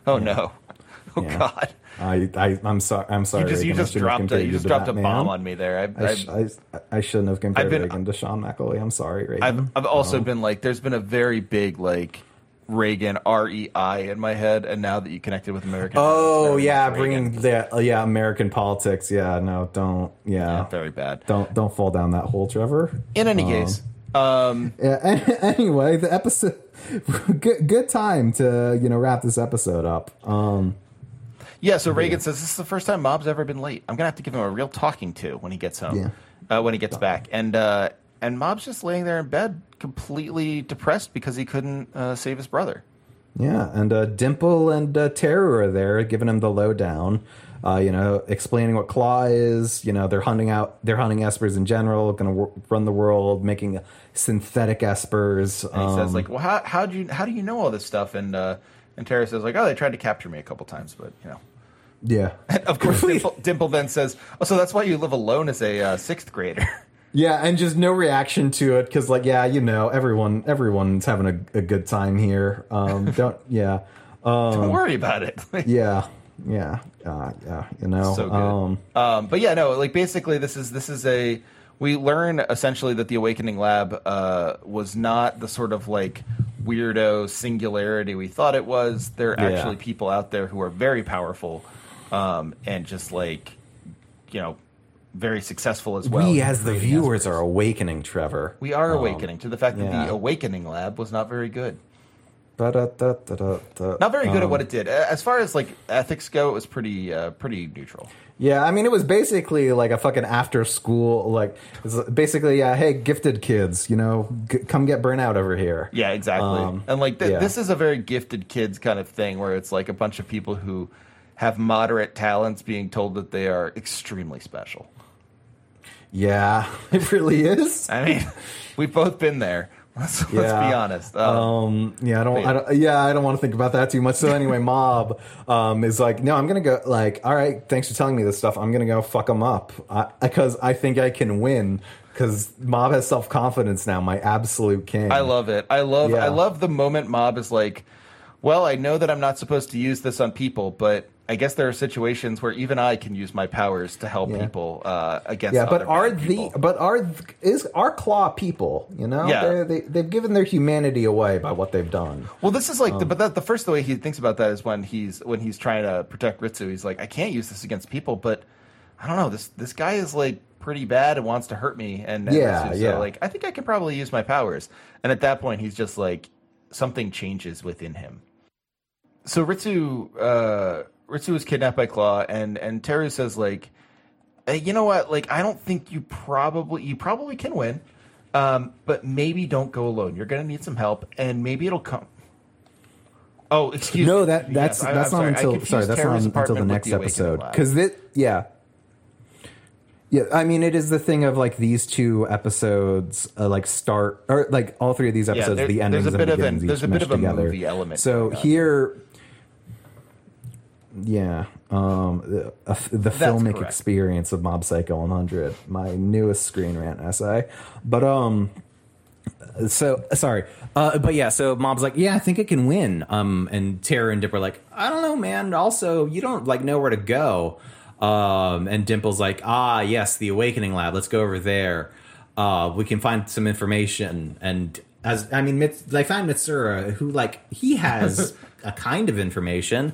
oh no, oh Yeah. god, I, I I'm sorry. I'm sorry. you just you Reagan. Just dropped a you just dropped a bomb on me there. I, I, I, sh- I, I shouldn't have compared been- Reagan to Sean McAuley. I'm sorry, Reagan. I've I've also been like, there's been a very big like Reigen R E I in my head, and now that you connected with American, oh yeah, bringing that. uh, yeah, American politics. Yeah, no, don't. Yeah, Yeah, very bad. don't don't fall down that hole, Trevor. In any case, um, Yeah. Anyway, the episode. Good good time to you know wrap this episode up. Um. yeah. So Reigen says this is the first time Mob's ever been late. I'm gonna have to give him a real talking to when he gets home, uh, when he gets back, and uh, and Mob's just laying there in bed, completely depressed because he couldn't uh, save his brother. Yeah, and uh, Dimple and uh, Teru are there, giving him the lowdown. Uh, you know, explaining what Claw is. You know, they're hunting out, they're hunting espers in general, going to w- run the world, making synthetic espers. And he um, says like, well, how how do you how do you know all this stuff? And uh, and Teru says like, oh, they tried to capture me a couple times, but you know. yeah, Of course, Dimple, Dimple then says, "Oh, so that's why you live alone as a uh, sixth grader." Yeah, and just no reaction to it because, like, yeah, you know, everyone, everyone's having a, a good time here. Um, don't, yeah, um, Don't worry about it. yeah, yeah, uh, yeah, you know, so good. um, Um, but yeah, no, like basically, this is this is a. We learn essentially that the Awakening Lab uh, was not the sort of like weirdo singularity we thought it was. There are Yeah. actually people out there who are very powerful um, and just like you know very successful as well. we as the viewers aspects. are awakening, Trevor. we are Um, awakening to the fact that yeah. the Awakening Lab was not very good. Not very good at Um, what it did. As far as like ethics go, it was pretty uh, pretty neutral. Yeah, I mean, it was basically like a fucking after school, like, basically, yeah, hey, gifted kids, you know, g- come get burnout over here. Yeah, exactly. Um, and like th- yeah. this is a very gifted kids kind of thing where it's like a bunch of people who have moderate talents being told that they are extremely special. Yeah, it really is. I mean, we've both been there. Let's, let's be honest. Um, Um, yeah, I don't, yeah. I don't, yeah, I don't want to think about that too much. So anyway, Mob, um, is like, no, I'm gonna go. Like, all right, thanks for telling me this stuff. I'm gonna go fuck them up because I, think I can win. Because Mob has self confidence now, my absolute king. I love it. I love Yeah. I love the moment Mob is like, well, I know that I'm not supposed to use this on people, but I guess there are situations where even I can use my powers to help Yeah. people uh, against. Yeah, but are the but are is our claw people? You know, Yeah. They they've given their humanity away by what they've done. Well, this is like, Um, the, but that, the first the way he thinks about that is when he's when he's trying to protect Ritsu. He's like, I can't use this against people, but I don't know. This this guy is like pretty bad and wants to hurt me. And, and Yeah, Ritsu's, uh, yeah. like I think I can probably use my powers. And at that point, he's just like something changes within him. So Ritsu, uh, Ritsu was kidnapped by Claw, and and Teru says like, hey, you know what? Like, I don't think you probably you probably can win. Um, but maybe don't go alone. You're gonna need some help, and maybe it'll come. Oh, excuse No, me. that that's Yes, I- that's I'm not sorry. Until sorry that's not until the next the episode because it yeah yeah I mean it is the thing of like these two episodes uh, like start or like all three of these episodes there- the endings there's a bit of an- there's a bit of a together. movie element so here yeah um the, uh, the filmic correct. experience of Mob Psycho 100 my newest screen rant essay. But um so sorry uh, but yeah so Mob's like yeah i think it can win um and teru and are like i don't know man also you don't like know where to go. Um and dimple's like ah yes the awakening lab let's go over there. Uh we can find some information and as i mean they find mitsuura who like he has a kind of information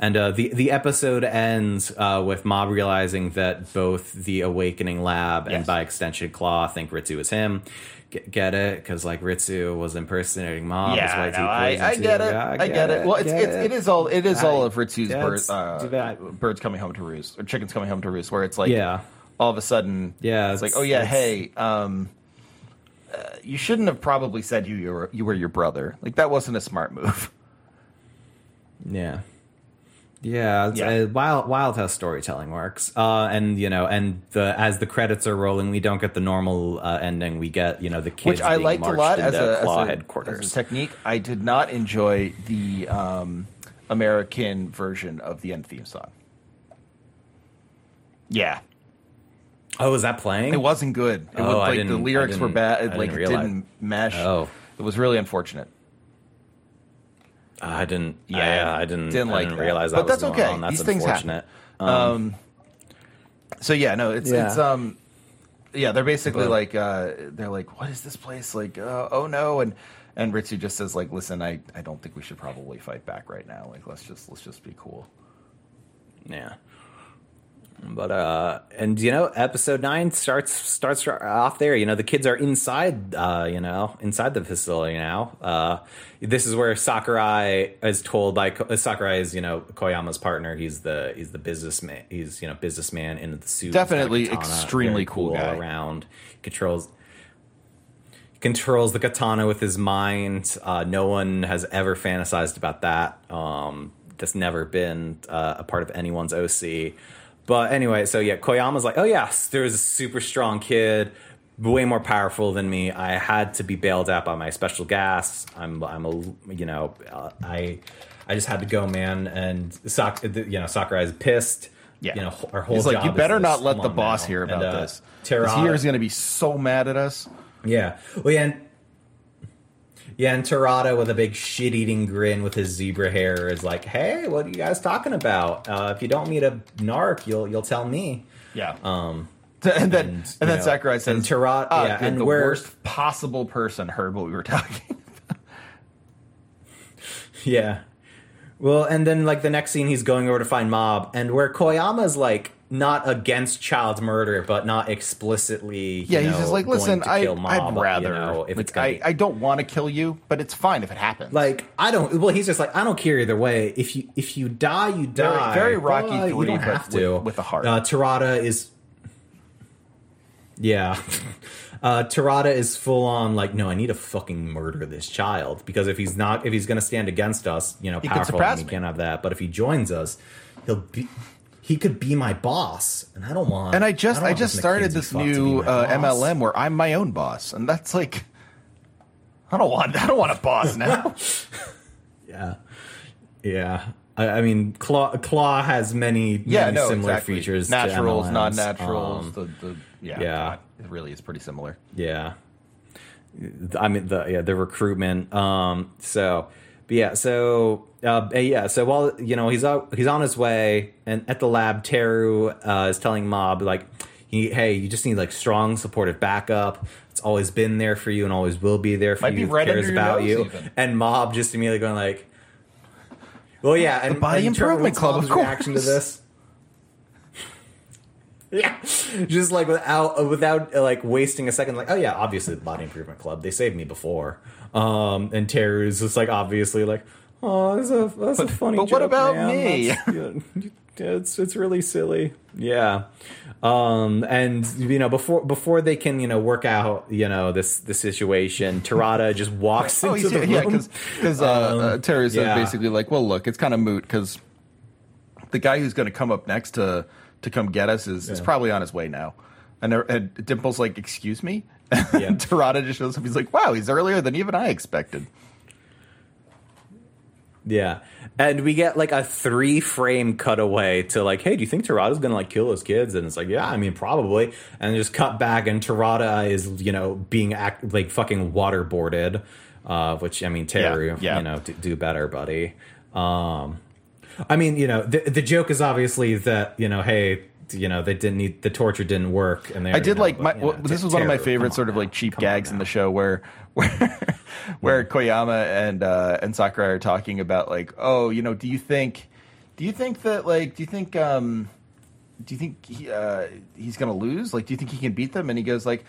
and uh, the the episode ends uh, with Mob realizing that both the Awakening Lab and Yes. by extension Claw think Ritsu is him. Get, get it? Because like Ritsu was impersonating Mob. that's why Yeah, he no, I, poisoned I you. get it. Yeah, I get it. Well, it's, get it's it is all it is all of Ritsu's that's bird, uh, birds coming home to roost or chickens coming home to roost, where it's like Yeah. all of a sudden Yeah, it's like oh yeah hey um, uh, you shouldn't have probably said you you were you were your brother like that wasn't a smart move. Yeah. Yeah, it's, Yeah. Uh, wild, wild how storytelling works. Uh, and you know, and the as the credits are rolling, we don't get the normal uh, ending. We get you know the kids which I liked a lot as a, claw as, a, headquarters. as a technique. I did not enjoy the um, American version of the end theme song. Yeah, oh, is that playing? it wasn't good. It Oh, was, I like the lyrics were bad. It, like didn't it didn't mesh. Oh. it was really unfortunate. I didn't. Yeah, I, I didn't. didn't I like didn't that. realize that. But was that's going okay. on. That's These things happen. unfortunate. Um, so yeah, no, it's Yeah. it's um, yeah, they're basically But- like uh, they're like, what is this place like? Uh, oh no, and and Ritsu just says like, listen, I I don't think we should probably fight back right now. Like let's just let's just be cool. Yeah. But uh and you know episode 9 starts starts off there you know the kids are inside uh you know inside the facility now uh this is where Sakurai is told by uh, Sakurai is you know Koyama's partner he's the he's the businessman he's you know businessman in the suit He's got a Definitely katana, extremely very cool guy. around controls controls the katana with his mind. Uh, no one has ever fantasized about that. Um, that's never been uh, a part of anyone's OC. But anyway, so yeah, Koyama's like, oh yes, there's a super strong kid, way more powerful than me. I had to be bailed out by my special gas. I'm, I'm a, you know, uh, I, I just had to go, man. And Sak, you know, Sakurai is pissed. Yeah, you know, our whole He's like, you better not let the boss now." hear about And, uh, this. Terada- He is going to be so mad at us. yeah. Well, yeah. And, yeah, and Terada with a big shit eating grin with his zebra hair is like, "Hey, what are you guys talking about? Uh, if you don't meet a narc, you'll you'll tell me." Yeah. Um, and then and, you then know, Sakurai says, and Tara- "Ah, yeah, and the where- worst possible person heard what we were talking." yeah. Well, and then like the next scene, he's going over to find Mob, and where Koyama's like not against child murder, but not explicitly. you Yeah, he's know, just like, listen, I, Mob, I'd you rather. know, if like, it's I, be- I don't want to kill you, but it's fine if it happens. Like I don't. Well, he's just like I don't care either way. If you if you die, you die. very Rocky But you III, don't have with- to with a heart. Uh, Terada is. Yeah, uh, Terada is full on like no. I need to fucking murder this child because if he's not, if he's going to stand against us, you know, could powerful, he can't have that. But if he joins us, he'll be. He could be my boss, and I don't want. and I just don't I just started this fuck to be new uh. MLM where I'm my own boss, and that's like, I don't want I don't want a boss now. Yeah, yeah. I, I mean, Claw Claw has many, yeah, many no, similar exactly. features. naturals, non-naturals. Um, the, the yeah, yeah. It really is pretty similar. yeah, I mean the yeah the recruitment. Um, so but yeah, so uh, yeah, so while you know he's out, he's on his way, and at the lab, Teru uh, is telling Mob like, he, "Hey, you just need like strong, supportive backup. It's always been there for you, and always will be there for Might be you. right cares about you." even. And Mob just immediately going like, "Well, yeah." And Body and Improvement what's Club, Mob's of reaction to this. Yeah, just like without without uh, like wasting a second, like oh yeah, obviously the Body Improvement Club, they saved me before. Um, and Teru's just like obviously like, oh, that's a that's a funny. but what about man. me?" Yeah, it's it's really silly. Yeah, um, and you know before before they can you know work out you know this the situation, Terada just walks Oh, into the yeah, room. because uh, uh, Teru yeah. basically like, well, look, it's kind of moot because the guy who's going to come up next to to come get us is, is probably on his way now. And, and Dimple's like, excuse me? Yeah. and Terada just shows up. He's like, wow, he's earlier than even I expected. Yeah. And we get like a three frame cutaway to like, hey, do you think Terada's gonna like kill his kids? And it's like, yeah, I mean, probably. And just cut back, and Terada is, you know, being act like fucking waterboarded, uh, which I mean, Teru, Yeah, yeah. you know, do, do better, buddy. Um, I mean, you know, the, the joke is obviously that, you know, hey, you know, they didn't need the torture didn't work, and they I did know, like but, my. you know, well, this was one of my favorite sort of like cheap come gags in the show where where where Koyama and uh, and Sakurai are talking about like, oh, you know, do you think do you think that like do you think um do you think he, uh, he's gonna lose? Like, do you think he can beat them? And he goes like,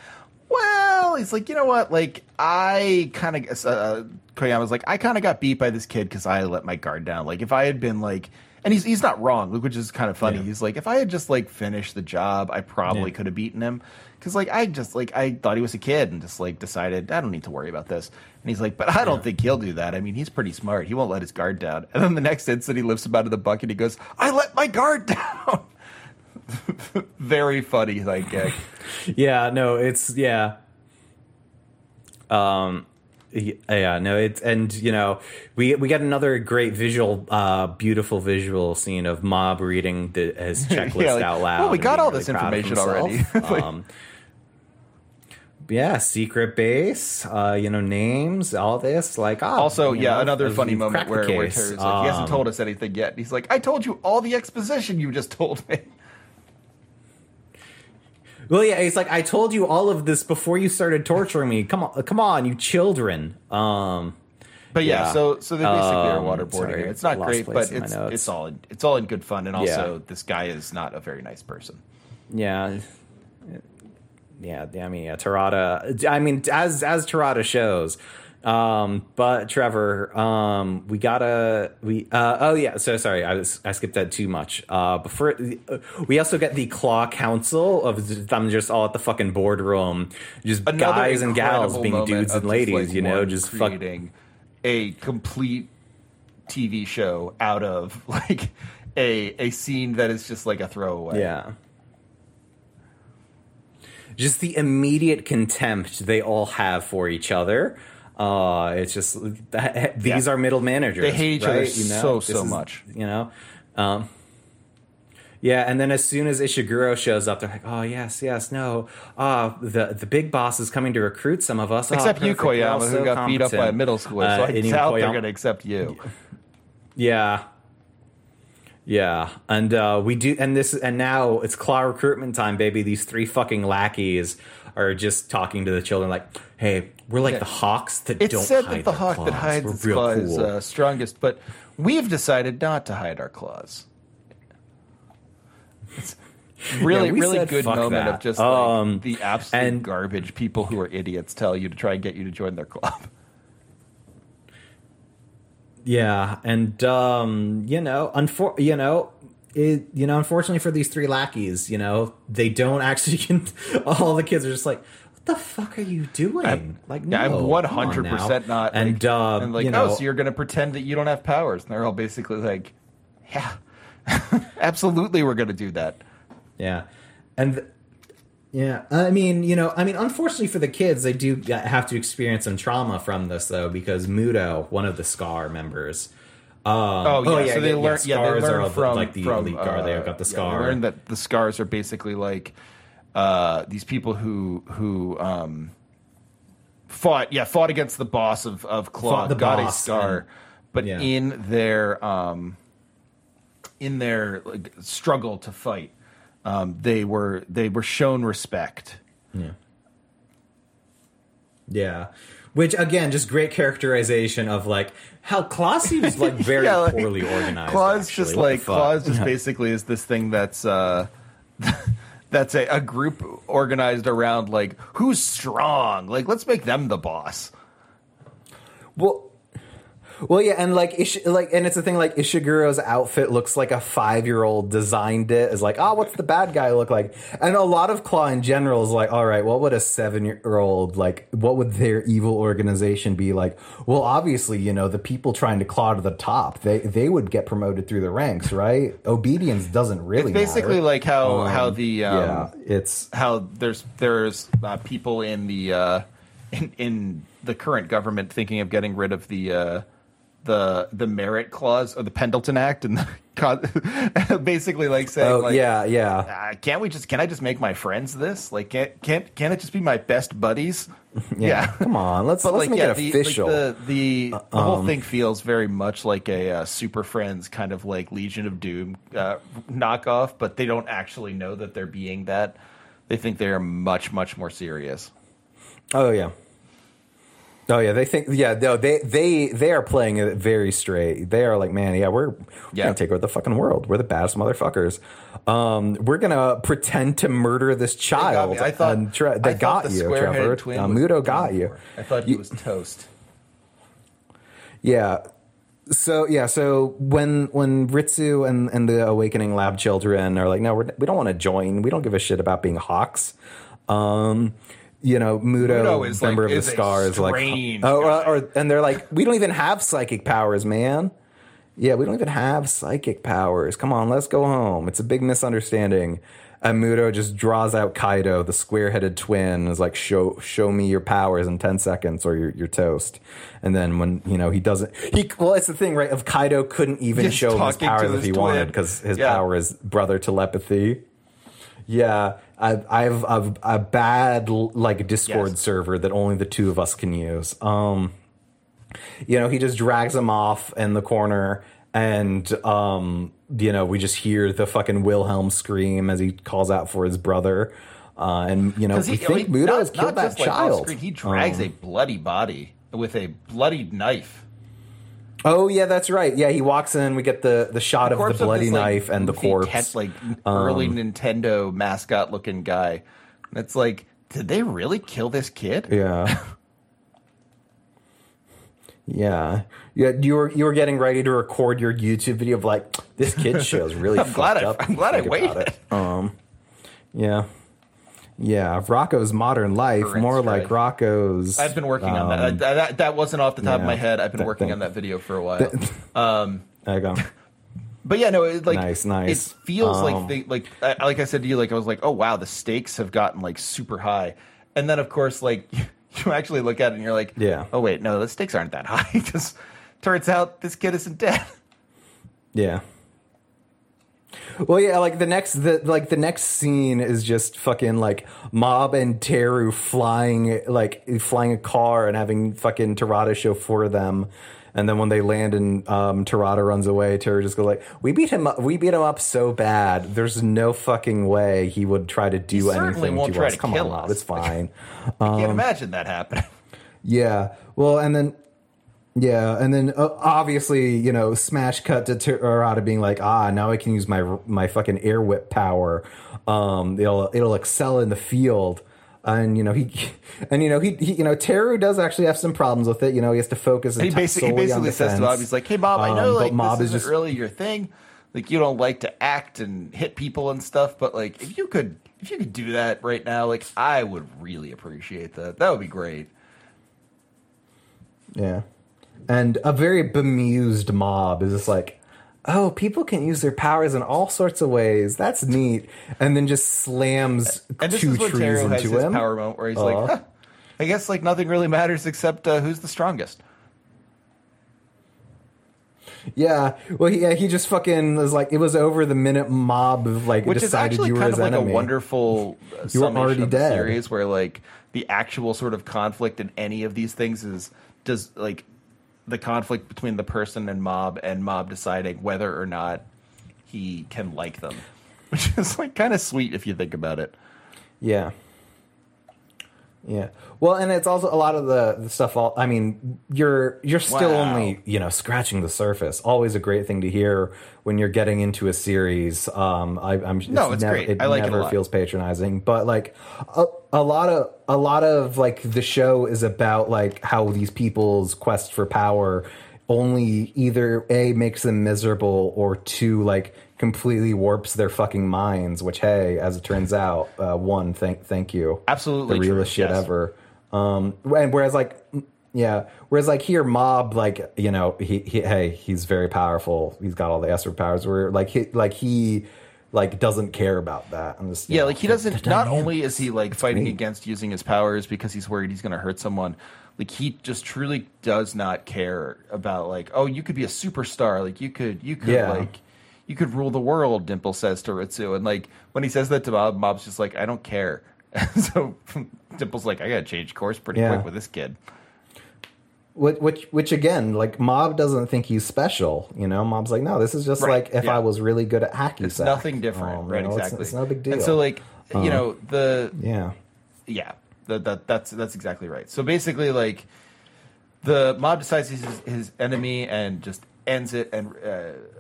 well, he's like, you know what? Like, I kind of uh, Koyama's like, I kind of got beat by this kid because I let my guard down. Like, if I had been like. And he's he's not wrong, look which is kind of funny. Yeah. He's like, if I had just like finished the job, I probably Yeah. could have beaten him. Because like I just like I thought he was a kid and just like decided I don't need to worry about this. And he's like, but I don't think he'll do that. I mean, he's pretty smart. He won't let his guard down. And then the next instant, he lifts him out of the bucket. He goes, I let my guard down. Very funny like gag. yeah no it's yeah um yeah no it's and you know we we get another great visual uh beautiful visual scene of mob reading the, his checklist Yeah, like, out loud well, we got all this information already. Um yeah secret base uh you know names all this like oh, Also, yeah, know, another funny moment where, where. Teru's like, he hasn't Um, told us anything yet. And he's like, I told you all the exposition you just told me. Well, yeah, it's like I told you all of this before you started torturing me. Come on, come on, you children. Um, But yeah, Yeah. so so they basically are Um, waterboarding sorry, her. It's not great, but it's it's all in, it's all in good fun. And also, Yeah. this guy is not a very nice person. yeah, yeah. I mean, yeah, Terada. I mean, as as Terada shows. Um, but Trevor, um, we gotta we. Uh, oh yeah, so sorry, I was I skipped that too much. Uh, before uh, we also get the Claw Council of them just all at the fucking boardroom, just Another guys and gals being dudes and just, ladies, like, you know, just fuck. a complete TV show out of like a a scene that is just like a throwaway. Yeah. Just the immediate contempt they all have for each other. Uh, it's just that, these Yeah. are middle managers. They hate each other right? so, so is- much. You know, um, yeah. And then as soon as Ishiguro shows up, they're like, "Oh yes, yes, no. Uh, the the big boss is coming to recruit some of us. Oh, Except you, perfect. We're Koyama, so who got beat up by a middle schooler. Uh, so I doubt they're going to accept you. yeah. Yeah, and uh, we do, and this, and now it's claw recruitment time, baby. These three fucking lackeys are just talking to the children, like, "Hey, we're like Yeah. the hawks that It's don't said hide that the hawk that hides We're its claws claw is cool." uh, strongest, but we've decided not to hide our claws. It's really, Yeah, really said good moment that. of just like Um, the absolute and- garbage people who are idiots tell you to try and get you to join their club. Yeah, and um, you know, unfor- you know, it, you know, unfortunately for these three lackeys, you know, they don't actually. Can- all the kids are just like, "What the fuck are you doing?" like, Yeah, no, I'm one come on hundred percent not. And like, uh, and like, you know, oh, so you're going to pretend that you don't have powers? And they're all basically like, yeah, absolutely, we're going to do that. Yeah, and th- yeah, I mean, you know, I mean, unfortunately for the kids, they do have to experience some trauma from this though, because Mudo, one of the Scar members. Um, Oh, yeah, so they learn. Yeah, they scars learn are from like the from, elite guard. they uh, got the yeah, scar. they learn that the scars are basically like uh, these people who who um, fought. Yeah, fought against the boss of of Claw. The got a scar, and- but Yeah. in their um, in their like, struggle to fight, um, they were they were shown respect. Yeah. Yeah. Which again, just great characterization of like how Claw seems like very Yeah, like, poorly organized. Claw's actually. just What like fuck? Claw's just basically is this thing that's uh that's a, a group organized around like who's strong. Like let's make them the boss. Well, well, yeah, and like, Ish- like, and it's a thing. Like Ishiguro's outfit looks like a five-year-old designed it. Is like, oh, what's the bad guy look like? And a lot of Claw in general is like, all right, what would a seven-year-old like? What would their evil organization be like? Well, obviously, you know, the people trying to claw to the top, they they would get promoted through the ranks, right? Obedience doesn't really. It's basically matter. like how Um, how the um, yeah, it's how there's there's uh, people in the uh, in in the current government thinking of getting rid of the uh, the the merit clause or the Pendleton Act and the, basically like saying oh like yeah, yeah. uh, can't we just can I just make my friends this like can't can't can't it just be my best buddies yeah, Come on, let's but let's like make yeah it the, official. like, the the, the um, whole thing feels very much like a uh, Super Friends kind of like Legion of Doom uh, knockoff but they don't actually know that they're being that they think they are much much more serious Oh yeah. Oh yeah, they think yeah, no, they they they are playing it very straight. They are like, man, yeah, we're, we're Yeah. gonna take over the fucking world. We're the baddest motherfuckers. Um, we're gonna pretend to murder this child. I thought and Tre- I thought got the you, Trevor. Uh, Mudo got you. I thought he was toast. Yeah. So yeah, so when when Ritsu and, and the Awakening Lab children are like, no, we're, we don't want to join. We don't give a shit about being hawks. Um, you know, Mudo, Mudo is, member like- of is the Scar, is like, oh, or, or and they're like, we don't even have psychic powers, man. Yeah, we don't even have psychic powers. Come on, let's go home. It's a big misunderstanding. And Mudo just draws out Kaido, the square-headed twin, is like, "Show, show me your powers in ten seconds, or you're, you're toast." And then when you know he doesn't, he well, it's the thing, right? Of Kaido couldn't even Just show him his powers if he twin. wanted because his Yeah. power is brother telepathy. Yeah, I, I've, I've a bad like Discord Yes. server that only the two of us can use. Um, you know, he just drags him off in the corner, and um, you know, we just hear the fucking Wilhelm scream as he calls out for his brother. Uh, and you know, we he, think I mean, not- has killed that just, like, child. screen, he drags Um, a bloody body with a bloody knife. Oh yeah, that's right. Yeah, he walks in. We get the the shot of the bloody this, like, knife and the corpse. Um, like early Nintendo mascot looking guy. And it's like, did they really kill this kid? Yeah. Yeah, yeah. You were you were getting ready to record your YouTube video of like this kid show's really. I'm glad I-. I'm glad I waited. it. Um, yeah, yeah. Rocko's modern life, Current more strike. like Rocko's. I've been working on um, that. that. That that wasn't off the top of my head. I've been working thing. on that video for a while. um, There you go. but yeah, no, it, like Nice, nice. It feels Um, like they like I, like I said to you, like I was like, oh wow, the stakes have gotten like super high, and then of course like you actually look at it and you're like, Yeah. oh wait, no, the stakes aren't that high because turns out this kid isn't dead. Yeah. Well, yeah, like the next, the like the next scene is just fucking like Mob and Teru flying, like flying a car and having fucking Terada chauffeur them, and then when they land and um, Terada runs away, Teru just goes like, "We beat him up. We beat him up so bad. There's no fucking way he would try to do certainly anything won't to try us. to Come kill on, Mob, us." it's fine." I Um, can't imagine that happening. Yeah. Well, and then yeah, and then uh, obviously, you know, smash cut to Terada being like, "Ah, now I can use my my fucking air whip power. Um, it'll it'll excel in the field." And you know he, and you know he, he you know Teru does actually have some problems with it. You know he has to focus. he basically, he basically says to. Bob, he's like, "Hey, Bob, I Um, know but like Mob this is isn't just- really your thing. Like, you don't like to act and hit people and stuff. But like, if you could, if you could do that right now, like, I would really appreciate that. That would be great." Yeah. And a very bemused mob is just like, oh, people can use their powers in all sorts of ways. That's neat. And then just slams And this two is trees Taro has into his him. power moment where he's Aw. like, huh, "I guess like nothing really matters except uh, who's the strongest." Yeah. Well, he, yeah, he just fucking was like, it was over the minute mob of like which is decided actually you were kind his of like enemy. a wonderful uh, You were already dead. series where like the actual sort of conflict in any of these things is does like the conflict between the person and mob, and mob deciding whether or not he can like them, which is like kind of sweet if you think about it. Yeah. Yeah. Well, and it's also a lot of the, the stuff. All I mean, you're you're still Wow. only you know scratching the surface. Always a great thing to hear when you're getting into a series. Um, I, I'm No, it's never, great. I like it never lot. feels patronizing, but like a, a lot of a lot of like the show is about like how these people's quest for power only either a makes them miserable or two like completely warps their fucking minds. Which hey, as it turns out, uh, one thank thank you Absolutely the true, realest shit yes. ever. Um, and whereas like, yeah, whereas like here, Mob, like you know, he, he hey, he's very powerful. He's got all the Esper powers. Where like he like he like doesn't care about that. I'm just Yeah, know, like he doesn't. Not only is he like fighting great. against using his powers because he's worried he's going to hurt someone, like he just truly does not care about like, oh, you could be a superstar, like you could, you could Yeah. like, you could rule the world. Dimple says to Ritsu, and like when he says that to Mob, Mob's just like, I don't care. so Dimple's like, I got to change course pretty Yeah. quick with this kid. Which, which, which again, like Mob doesn't think he's special. You know, Mob's like, no, this is just Right, like if yeah. I was really good at hacky It's sack. nothing different, Um, you right? know, it's- exactly. It's, no big deal. And so like, you know, the yeah, yeah, that, that that's that's exactly right. So basically, like the mob decides he's his, his enemy and just ends it. And uh,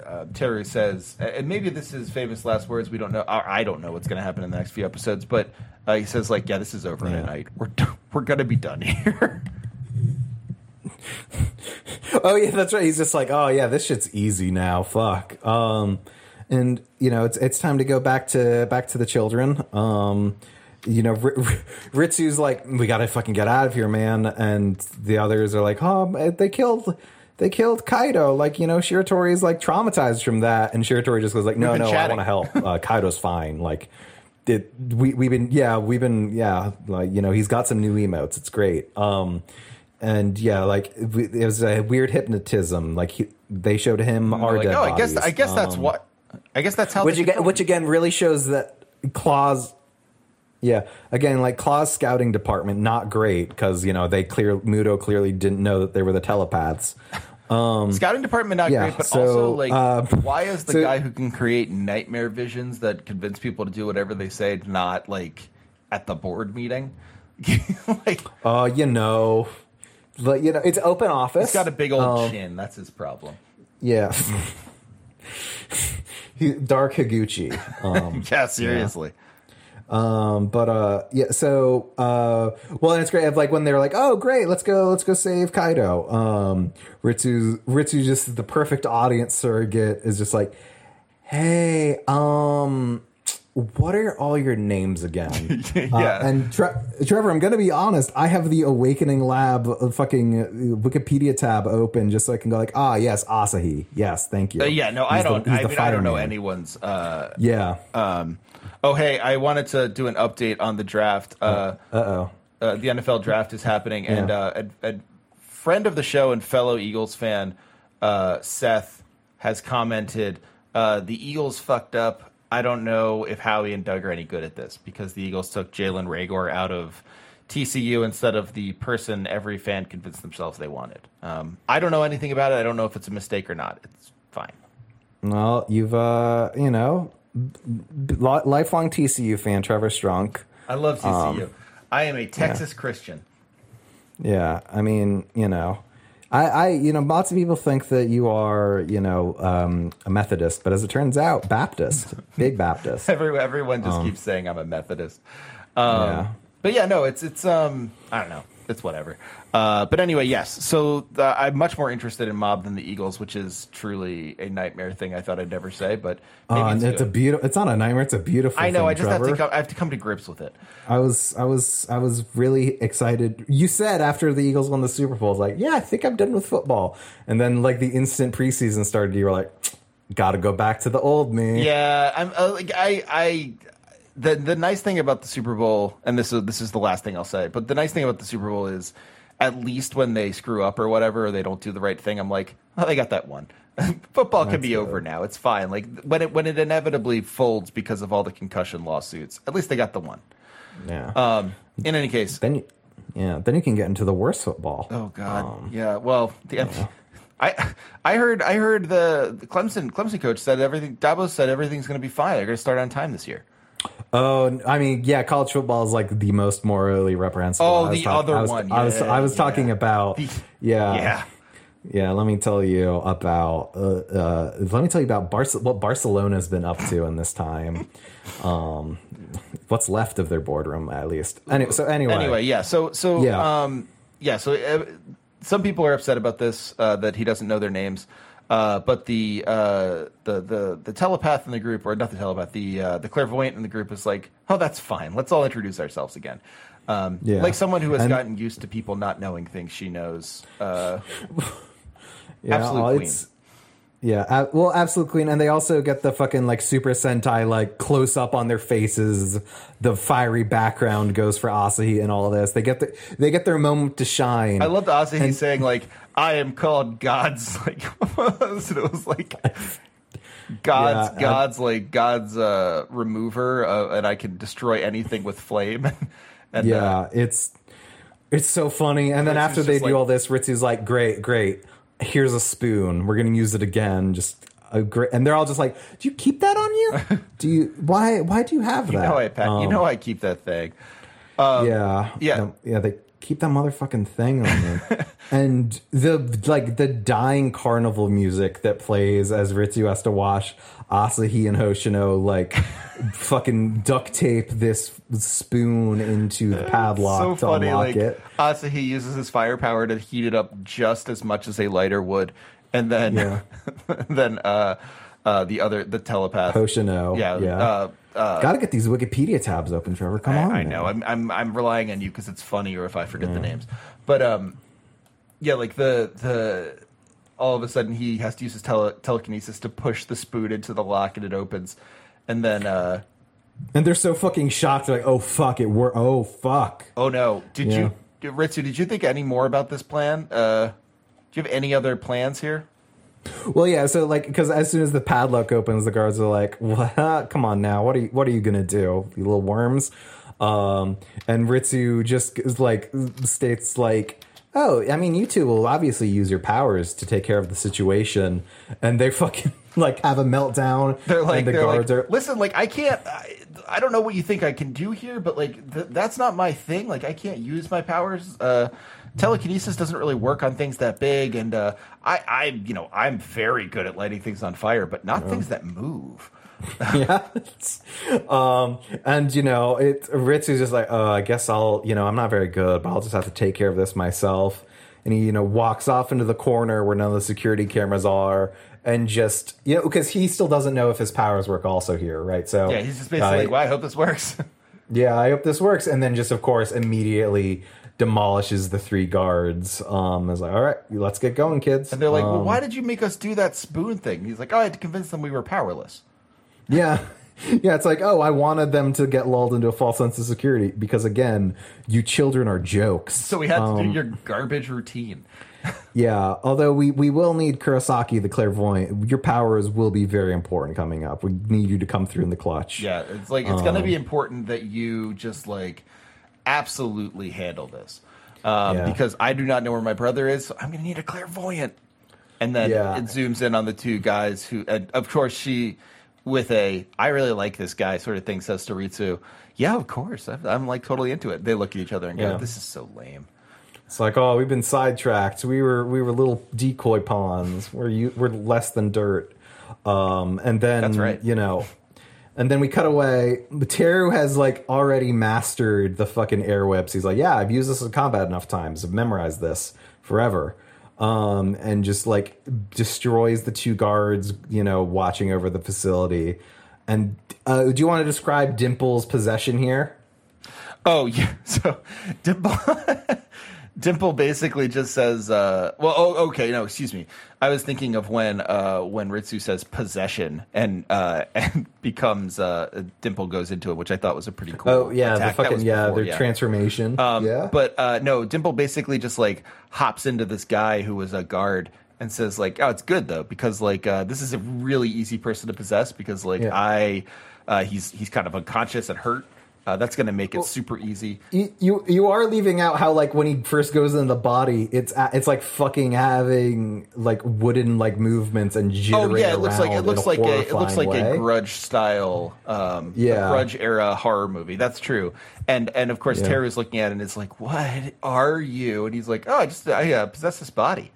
uh, Teru says, and maybe this is famous last words. We don't know. Or I don't know what's going to happen in the next few episodes. But uh, he says, like, yeah, this is over Yeah. a night. We're we're gonna be done here. Oh yeah, that's right. He's just like, oh yeah, this shit's easy now. Fuck. Um, and you know, it's it's time to go back to back to the children. Um, you know, R- R- Ritsu's like, we gotta fucking get out of here, man. And the others are like, oh, they killed. They killed Kaido. Like, you know, Shiratori is like traumatized from that. And Shiratori just goes like, no, no, I want to help. Uh, Kaido's fine. Like, it, we, we've been, yeah, we've been, yeah, like, you know, he's got some new emotes. It's great. Um, and yeah, like it was a weird hypnotism. Like he, they showed him our like, dead oh, I guess bodies. I guess that's Um, what. I guess that's how. which again, which again really shows that Claws Yeah, again, like Claw's scouting department, not great because you know they clear Mudo clearly didn't know that they were the telepaths. Scouting department not Yeah, great, but so, also like, uh, why is the so- guy who can create nightmare visions that convince people to do whatever they say not like at the board meeting? like, Uh, you know, but you know, it's open office. he's got a big old Um, chin. That's his problem. Yeah. Dark Higuchi. Um, Yeah, seriously. Um, but uh, yeah. So uh, well, and it's great. Like when they're like, "Oh, great, let's go, let's go save Kaido." Um, Ritsu, Ritsu, just the perfect audience surrogate, is just like, "Hey, um, what are all your names again?" Yeah. Uh, and Tre- Trevor, I'm gonna be honest. I have the Awakening Lab uh, fucking Wikipedia tab open just so I can go like, "Ah, yes, Asahi. Yes, thank you." Uh, yeah, no, I He's the- don't. he's I mean, I don't know fireman. anyone's. Uh, Yeah. um, oh, hey, I wanted to do an update on the draft. Uh, oh. uh, the NFL draft is happening, and Yeah. uh, a, a friend of the show and fellow Eagles fan, uh, Seth, has commented, uh, "The Eagles fucked up. I don't know if Howie and Doug are any good at this because the Eagles took Jalen Reagor out of TCU instead of the person every fan convinced themselves they wanted. Um, I don't know anything about it. I don't know if it's a mistake or not. It's fine. Well, you've uh, you know, lifelong TCU fan, Trevor Strunk. I love TCU. Um, I am a Texas Christian. Yeah, I mean, you know, I, I, you know, lots of people think that you are, you know, um, a Methodist, but as it turns out, Baptist, big Baptist. Every, everyone just keeps saying I'm a Methodist. Um, Yeah. But yeah, no, it's it's um I don't know, it's whatever. Uh, but anyway, yes. So uh, I'm much more interested in Mob than the Eagles, which is truly a nightmare thing. I thought I'd never say, but maybe Uh, it's, it's a beautiful. It's not a nightmare. It's a beautiful. Thing. I know. thing, I just have to come. I have to come to grips with it. I was, I was, I was really excited. You said after the Eagles won the Super Bowl, like, yeah, I think I'm done with football. And then, like the instant preseason started, you were like, got to go back to the old me. Yeah, I'm uh, like I I the the nice thing about the Super Bowl, and this is this is the last thing I'll say, but the nice thing about the Super Bowl is at least when they screw up or whatever, or they don't do the right thing, I'm like, oh, they got that one. Football can That's be good. over now. It's fine. Like when it when it inevitably folds because of all the concussion lawsuits, at least they got the one. Yeah. Um, in any case, then, you, Yeah, then you can get into the worst football. Oh God, yeah. Well, the, I I heard I heard the, the Clemson Clemson coach said everything. Dabo said everything's going to be fine. They're going to start on time this year. Oh, I mean, yeah, college football is like the most morally reprehensible. Oh, the talk- other I was, one. I was, I was yeah. talking about. The- yeah, Yeah. yeah. Let me tell you about. Uh, uh, let me tell you about Bar- what Barcelona's been up to in this time. Um, what's left of their boardroom, at least. Anyway, so anyway, Anyway, yeah. So so Yeah. um yeah. So uh, some people are upset about this uh, that he doesn't know their names. Uh, but the uh, the the the telepath in the group, or not the telepath, the uh, the clairvoyant in the group is like, oh, that's fine. Let's all introduce ourselves again. Um, Yeah. Like someone who has And- gotten used to people not knowing things she knows. Uh, Yeah, Absolute queen. it's- Yeah, uh, well, absolute queen, and they also get the fucking like Super Sentai like close up on their faces. The fiery background goes for Asahi and all of this. They get the they get their moment to shine. I love the Asahi saying like, "I am called God's like," it was like God's Yeah, I- God's like God's uh, remover, uh, and I can destroy anything with flame. and yeah, uh, it's it's so funny. And then after they do like- all this, Ritsu's like, "Great, great. Here's a spoon. We're gonna use it again." Just a great, and they're all just like, "Do you keep that on you? do you? Why? Why do you have you that? know I pack, you Um, know I keep that thing. yeah, yeah. the- yeah. They keep that motherfucking thing on you, and the like the dying carnival music that plays as Ritsu has to watch Asahi and Hoshino like fucking duct tape this spoon into the padlock so to funny, unlock like it. Asahi uses his firepower to heat it up just as much as a lighter would, and then Yeah. then uh, uh, the other the telepath. Hoshino, yeah, yeah. Uh, uh, Got to get these Wikipedia tabs open, Trevor. Come I, on, I know. I'm I'm I'm relying on you because it's funnier if I forget the names. But um, yeah, like the the all of a sudden he has to use his tele, telekinesis to push the spoon into the lock, and it opens, and then uh, And they're so fucking shocked. They're like, "Oh fuck, it worked. Oh fuck." oh no! Did Yeah. you, did- Ritsu? Did you think any more about this plan? Uh, do you have any other plans here? Well, yeah. So like, because as soon as the padlock opens, the guards are like, "What? Come on now. What are you? What are you gonna do? You little worms?" Um, and Ritsu just is like states like, "Oh, I mean, you two will obviously use your powers to take care of the situation." And they fucking like have a meltdown. They're like, the they're like, guards are listen, like I can't. I, I don't know what you think I can do here, but like th- that's not my thing. Like I can't use my powers. Uh, telekinesis doesn't really work on things that big, and uh, I, I, you know, I'm very good at lighting things on fire, but not things that move. yeah. um, and you know, it Ritsu is just like, oh, I guess I'll, you know, I'm not very good, but I'll just have to take care of this myself. And he, you know, walks off into the corner where none of the security cameras are, and just, you know, because he still doesn't know if his powers work also here, right? So Yeah, he's just basically uh, like, well, I hope this works. yeah, I hope this works. And then just, of course, immediately demolishes the three guards. Um, is like, all right, let's get going, kids. and they're like, well, Um, why did you make us do that spoon thing? He's like, oh, I had to convince them we were powerless. Yeah. Yeah, it's like, oh, I wanted them to get lulled into a false sense of security because, again, you children are jokes. So we had to Um, do your garbage routine. Yeah, although we, we will need Kurosaki, the clairvoyant. Your powers will be very important coming up. We need you to come through in the clutch. Yeah, it's like it's going Um, to be important that you just like absolutely handle this um, Yeah. because I do not know where my brother is. So I'm going to need a clairvoyant. And then Yeah. it zooms in on the two guys who, and of course, she with a "I really like this guy" sort of thing says to Ritsu, "Yeah, of course, I'm, I'm like totally into it." They look at each other and go, Yeah. "This is so lame." It's like, oh, we've been sidetracked. We were we were little decoy pawns. We're you we're less than dirt. Um, and then That's right. you know, and then we cut away. Teru has like already mastered the fucking airwebs. He's like, yeah, I've used this in combat enough times. I've memorized this forever. Um, and just like destroys the two guards, you know, watching over the facility. And uh, do you want to describe Dimple's possession here? Oh yeah. So Dimple Dimple basically just says uh well oh okay, no, excuse me. I was thinking of when uh when Ritsu says possession and uh and becomes uh Dimple goes into it, which I thought was a pretty cool Oh yeah, attack. the fucking yeah, before, their transformation. um, yeah, But uh, no, Dimple basically just like hops into this guy who was a guard and says like, "Oh, it's good though because like uh, this is a really easy person to possess because like Yeah. I uh, he's he's kind of unconscious and hurt." Uh, that's going to make it super easy. You, you you are leaving out how like when he first goes in the body, it's it's like fucking having like wooden like movements and jittering Oh yeah, it looks like it looks like a, it looks like a. Grudge style, um, Yeah. Grudge era horror movie. That's true. And and of course Yeah. Teru's looking at it and is like, "What are you?" And he's like, "Oh, I just I uh, possess this body."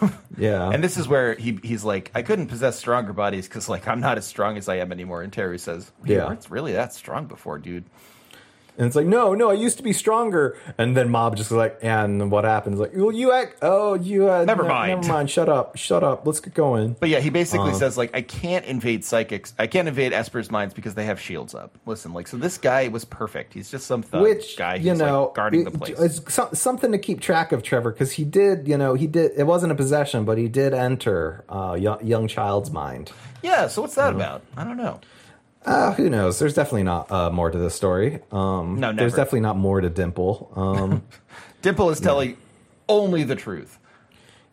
Um, yeah, And this is where he he's like, "I couldn't possess stronger bodies because like I'm not as strong as I am anymore." And Teru says, "You Yeah. weren't really that strong before, dude." And it's like, no, no, I used to be stronger. And then Mob just like, and what happens? Like, well, you act. Oh, you. Uh, Never no- mind. Never mind. Shut up. Shut up. Let's get going. But yeah, he basically Uh-huh. says like, "I can't invade psychics. I can't invade Esper's minds because they have shields up." Listen, like, so this guy was perfect. He's just some thug Which guy. you know, like, guarding the place. it's so- something to keep track of, Trevor, because he did. You know, he did. It wasn't a possession, but he did enter uh, young, young child's mind. Yeah, so what's that about? I don't know. Uh, who knows? There's definitely not uh, more to this story. Um, No, There's definitely not more to Dimple. Um, Dimple is telling only the truth.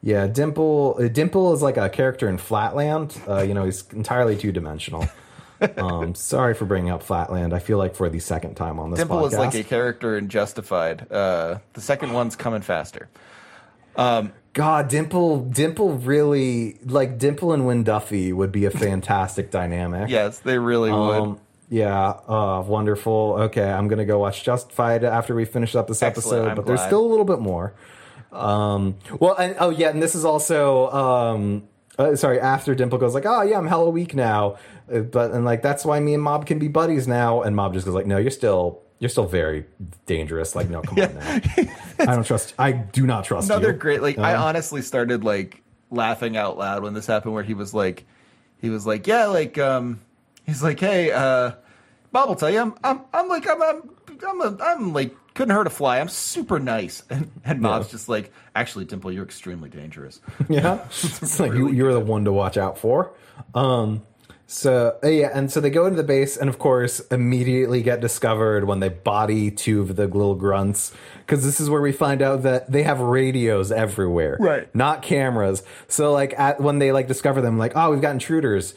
yeah, Dimple. uh, Dimple is like a character in Flatland. Uh, you know, he's entirely two dimensional. um, sorry for bringing up Flatland. I feel like for the second time on this Dimple podcast. is like a character in Justified. Uh, the second one's coming faster. God, Dimple, Dimple really like Dimple and Wynn Duffy would be a fantastic dynamic. Yes, they really would. Um, yeah, uh, wonderful. Okay, I'm gonna go watch Justified after we finish up this Excellent, episode, I'm but there's still a little bit more. Um, well, and oh yeah, and this is also um, uh, sorry. After Dimple goes like, oh yeah, I'm hella weak now, uh, but and like that's why me and Mob can be buddies now, and Mob just goes like, no, you're still. You're still very dangerous. Like, no, come on now. I don't trust. I do not trust Another you. great. Like, I Um, honestly started like laughing out loud when this happened. Where he was like, he was like, yeah, like, um, he's like, hey, uh, Mob will tell you, I'm, I'm, I'm like, I'm, I'm, I'm, a, I'm like, couldn't hurt a fly. I'm super nice. And, and Mob's just like, actually, Dimple, you're extremely dangerous. Yeah, it's like you, you're the one to watch out for. Um, so uh, yeah, and so they go into the base, and of course, immediately get discovered when they body two of the little grunts. Because this is where we find out that they have radios everywhere, Right. Not cameras. So like at, when they like discover them, like oh, we've got intruders.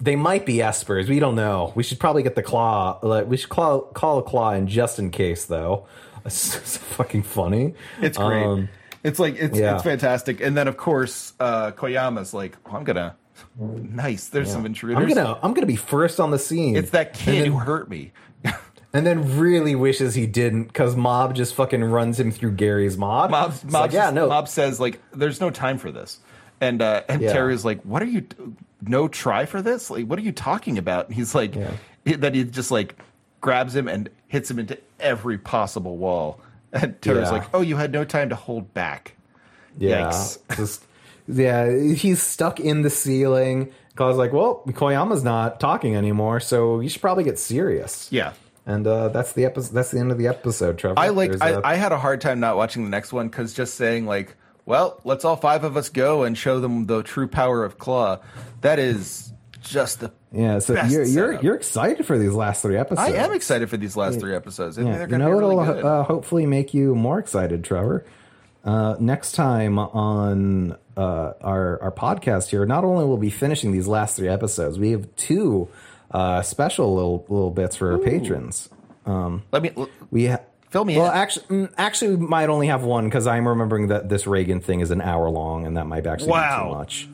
They might be espers. We don't know. We should probably get the claw. Like we should call call a claw in just in case, though. It's, it's fucking funny. It's great. Um, it's like it's yeah. it's fantastic. And then of course, uh, Koyama's like, oh, I'm gonna nice. There's some intruders. I'm gonna I'm gonna be first on the scene. It's that kid then- who hurt me. And then really wishes he didn't because Mob just fucking runs him through Gary's. Mob, Mob, like, yeah, no. Mob says like, "There's no time for this," and uh, and Yeah. Teru's like, "What are you? No try for this? Like, what are you talking about?" And he's like, Yeah. he, then he just like grabs him and hits him into every possible wall. And Teru's Yeah. like, "Oh, you had no time to hold back." yeah, Yikes. just yeah, he's stuck in the ceiling. Cause like, well, Koyama's not talking anymore, so you should probably get serious. Yeah. And uh, that's the episode. That's the end of the episode, Trevor. I like. I, a- I had a hard time not watching the next one because just saying like, "Well, let's all five of us go and show them the true power of Claw." That is just the yeah. So you're you're setup. you're excited for these last three episodes. I am excited for these last three episodes. I think they're going to know be really it'll good. uh, hopefully make you more excited, Trevor. Uh, next time on uh, our our podcast here, not only will we be finishing these last three episodes, we have two uh, special little little bits for our patrons. Let me. l- We ha- Fill me well, in. actually, mm, actually, we might only have one because I'm remembering that this Reigen thing is an hour long, and that might actually Wow. be too much.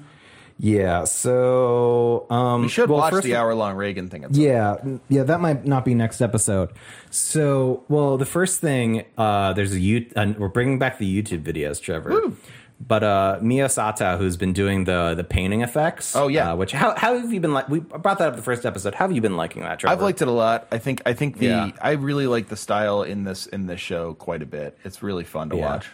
Yeah. So um, We should well, watch the hour-long Reigen thing. At yeah, mm, yeah, that might not be next episode. So, well, the first thing, uh, there's a you, uh, we're bringing back the YouTube videos, Trevor. But uh, Miyo Sato, who's been doing the the painting effects. Oh, yeah. uh, which how how have you been like? We brought that up the first episode. How have you been liking that, Trevor? I've liked it a lot. I think. I think the. Yeah. I really like the style in this in this show quite a bit. It's really fun to Yeah. watch.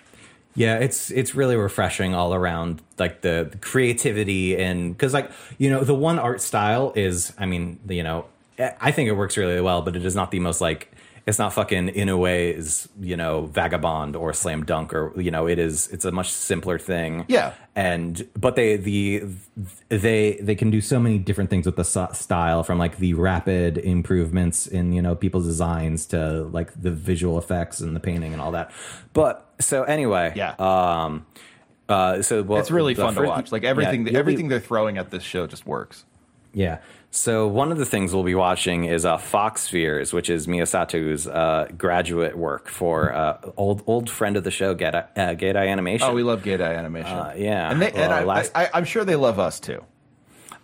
Yeah, it's it's really refreshing all around, like the, the creativity and because like you know the one art style is, I mean, you know, I think it works really well, but it is not the most like it's not fucking in a way is you know vagabond or slam dunk or you know it is it's a much simpler thing. Yeah. and but they the they they can do so many different things with the style from like the rapid improvements in you know people's designs to like the visual effects and the painting and all that. But so anyway, Yeah. um, uh, so well, It's really fun to watch. Like everything. yeah, you'll be- everything they're throwing at this show just works. Yeah. So one of the things we'll be watching is uh, Fox Spheres, which is Miyo Sato's uh, graduate work for uh, old old friend of the show, Geidai, uh, Animation. Oh, we love Geidai animation. Uh, yeah. and, they, and I, last- I, I'm sure they love us too.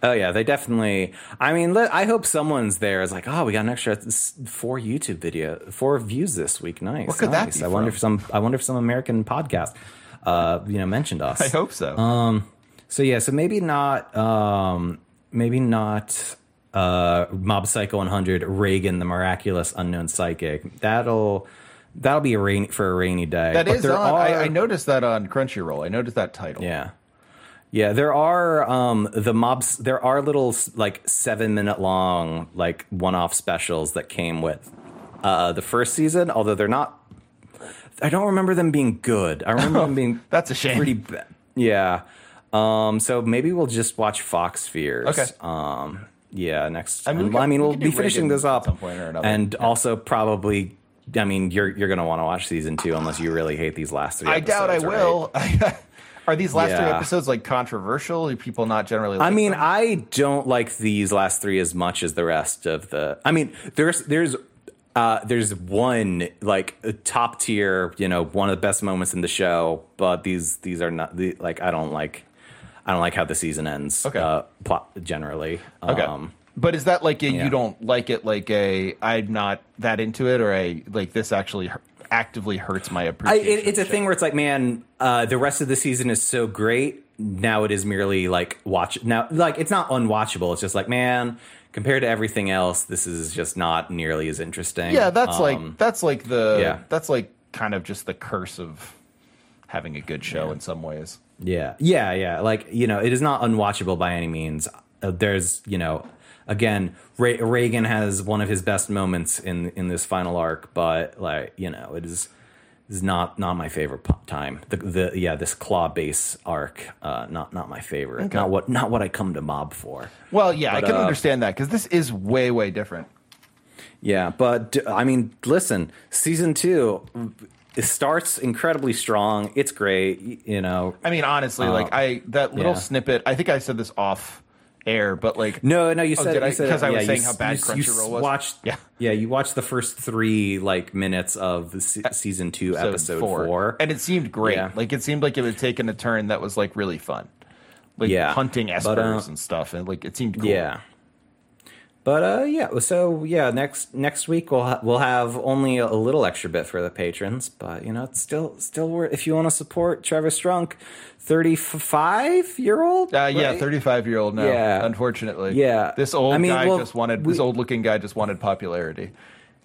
Oh yeah, they definitely. I mean, I hope someone's there is like, oh, we got an extra four YouTube video, four views this week. Nice. What could that be I wonder if some. I wonder if some American podcast, uh, you know, mentioned us. I hope so. Um, so yeah, so maybe not. Um, maybe not. Uh, Mob Psycho 100, Reigen, the miraculous unknown psychic. That'll that'll be a rainy for a rainy day. that But is on. I, are- I noticed that on Crunchyroll. I noticed that title. yeah. Yeah, there are um the mobs there are little like 7 minute long like one-off specials that came with uh the first season, although they're not I don't remember them being good. I remember them being That's a shame. pretty bad. Yeah. Um so maybe we'll just watch Fox Spheres. Okay. Um yeah, next I I mean, we I mean we we'll can be finishing this up at some point or another. and also probably I mean, you're you're gonna want to watch season two unless you really hate these last three. I doubt I right? will. Are these last three episodes like controversial? Do people not generally? Like I mean, them? I don't like these last three as much as the rest of the. I mean, there's there's uh, there's one like top tier, you know, one of the best moments in the show, but these these are not the like I don't like I don't like how the season ends. Okay. uh, plot generally. okay. Um, but is that like a, yeah. you don't like it? Like a I'm not that into it, or a like this actually actively hurts my I, appreciation. it, it's a thing where it's like, man, uh, the rest of the season is so great. Now it is merely like watch. Now, like it's not unwatchable. It's just like, man, compared to everything else, this is just not nearly as interesting. yeah, that's Um, like that's like the yeah. that's like kind of just the curse of having a good show in some ways. Yeah, yeah, yeah. Like you know, it is not unwatchable by any means. Uh, there's you know, again, Re- Reigen has one of his best moments in in this final arc, but like you know, it is is not not my favorite time. The the yeah, this claw base arc, uh, not not my favorite. Not what not what I come to mob for. Well, yeah, I can uh, understand that because this is way way different. Yeah, but I mean, listen, season two. It starts incredibly strong. It's great, you know. I mean, honestly, like I that little yeah. snippet. I think I said this off air, but like No, no, you Oh, said did I? you said- 'Cause I was yeah, saying you how bad you s- you Crunchyroll was? Watched, Yeah. yeah, you watched the first three like minutes of the se- season two, episode four, and it seemed great. Yeah. Like it seemed like it had taken a turn that was like really fun, like Yeah. hunting espers But, uh, and stuff, and like it seemed cool. yeah. But uh, yeah. So yeah, next next week we'll ha- we'll have only a, a little extra bit for the patrons, but you know it's still still worth if you want to support Trevor Strunk, thirty five year old. Uh, yeah, thirty-five year old now. Yeah. unfortunately. Yeah. this old I mean, guy well, just wanted we- this old-looking guy just wanted popularity.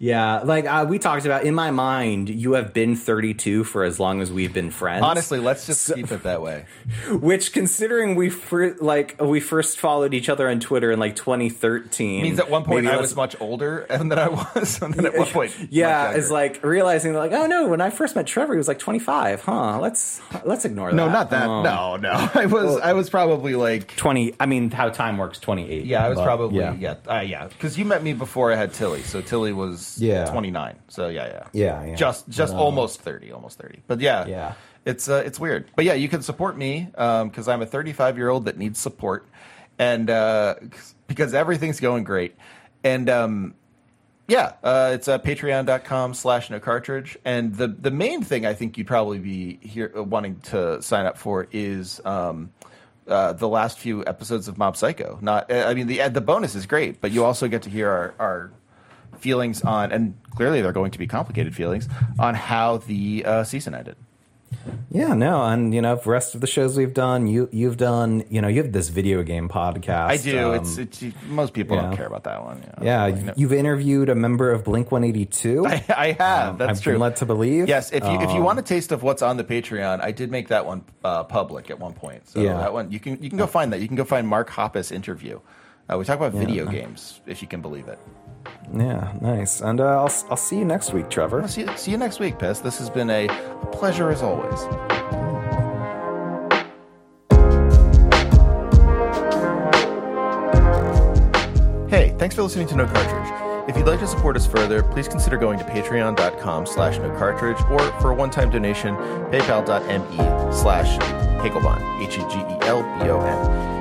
Yeah, like uh, we talked about in my mind, you have been 32 for as long as we've been friends. Honestly, let's just keep it that way. which considering we fir- like we first followed each other on Twitter in like 2013 means at one point I was much older than I was, and then at one point, yeah, it's like realizing like, oh no, when I first met Trevor, he was like 25. Huh? Let's let's ignore that. no, not that. Um, no, no, I was I was probably like 20. I mean, how time works, 28. Yeah, I was but, probably yeah. yeah, uh, yeah, because you met me before I had Tilly, so Tilly was Yeah. twenty nine. So yeah, yeah, Yeah, yeah. just just almost thirty, almost thirty. But yeah, Yeah. it's uh, it's weird. But yeah, you can support me um, because I'm a thirty five year old that needs support, and uh, because everything's going great, and um, yeah, uh, it's uh, patreon.com slash no cartridge. And the, the main thing I think you'd probably be here uh, wanting to sign up for is um, uh, the last few episodes of Mob Psycho. Not, uh, I mean, the, the bonus is great, but you also get to hear our, our feelings on, and clearly they're going to be complicated feelings, on how the uh, season ended. Yeah, no, and you know, the rest of the shows we've done, you you've done, you know, you have this video game podcast. I do. um, it's, it's most people yeah. don't care about that one. you know. yeah, no- you've interviewed a member of Blink 182. I, I have. That's I've true. been led to believe. Yes, if you if you Um, want a taste of what's on the Patreon, I did make that one uh, public at one point. So Yeah. that one you can you can go find that. You can go find Mark Hoppus interview. Uh, we talk about video games, if you can believe it. Yeah, nice. And uh, I'll I'll see you next week, Trevor. Well, see, see you next week, Piss. This has been a pleasure as always. Hey, thanks for listening to No Cartridge. If you'd like to support us further, please consider going to patreon.com slash no cartridge or for a one-time donation, paypal.me slash Hegelbon, H-E-G-E-L-B-O-N.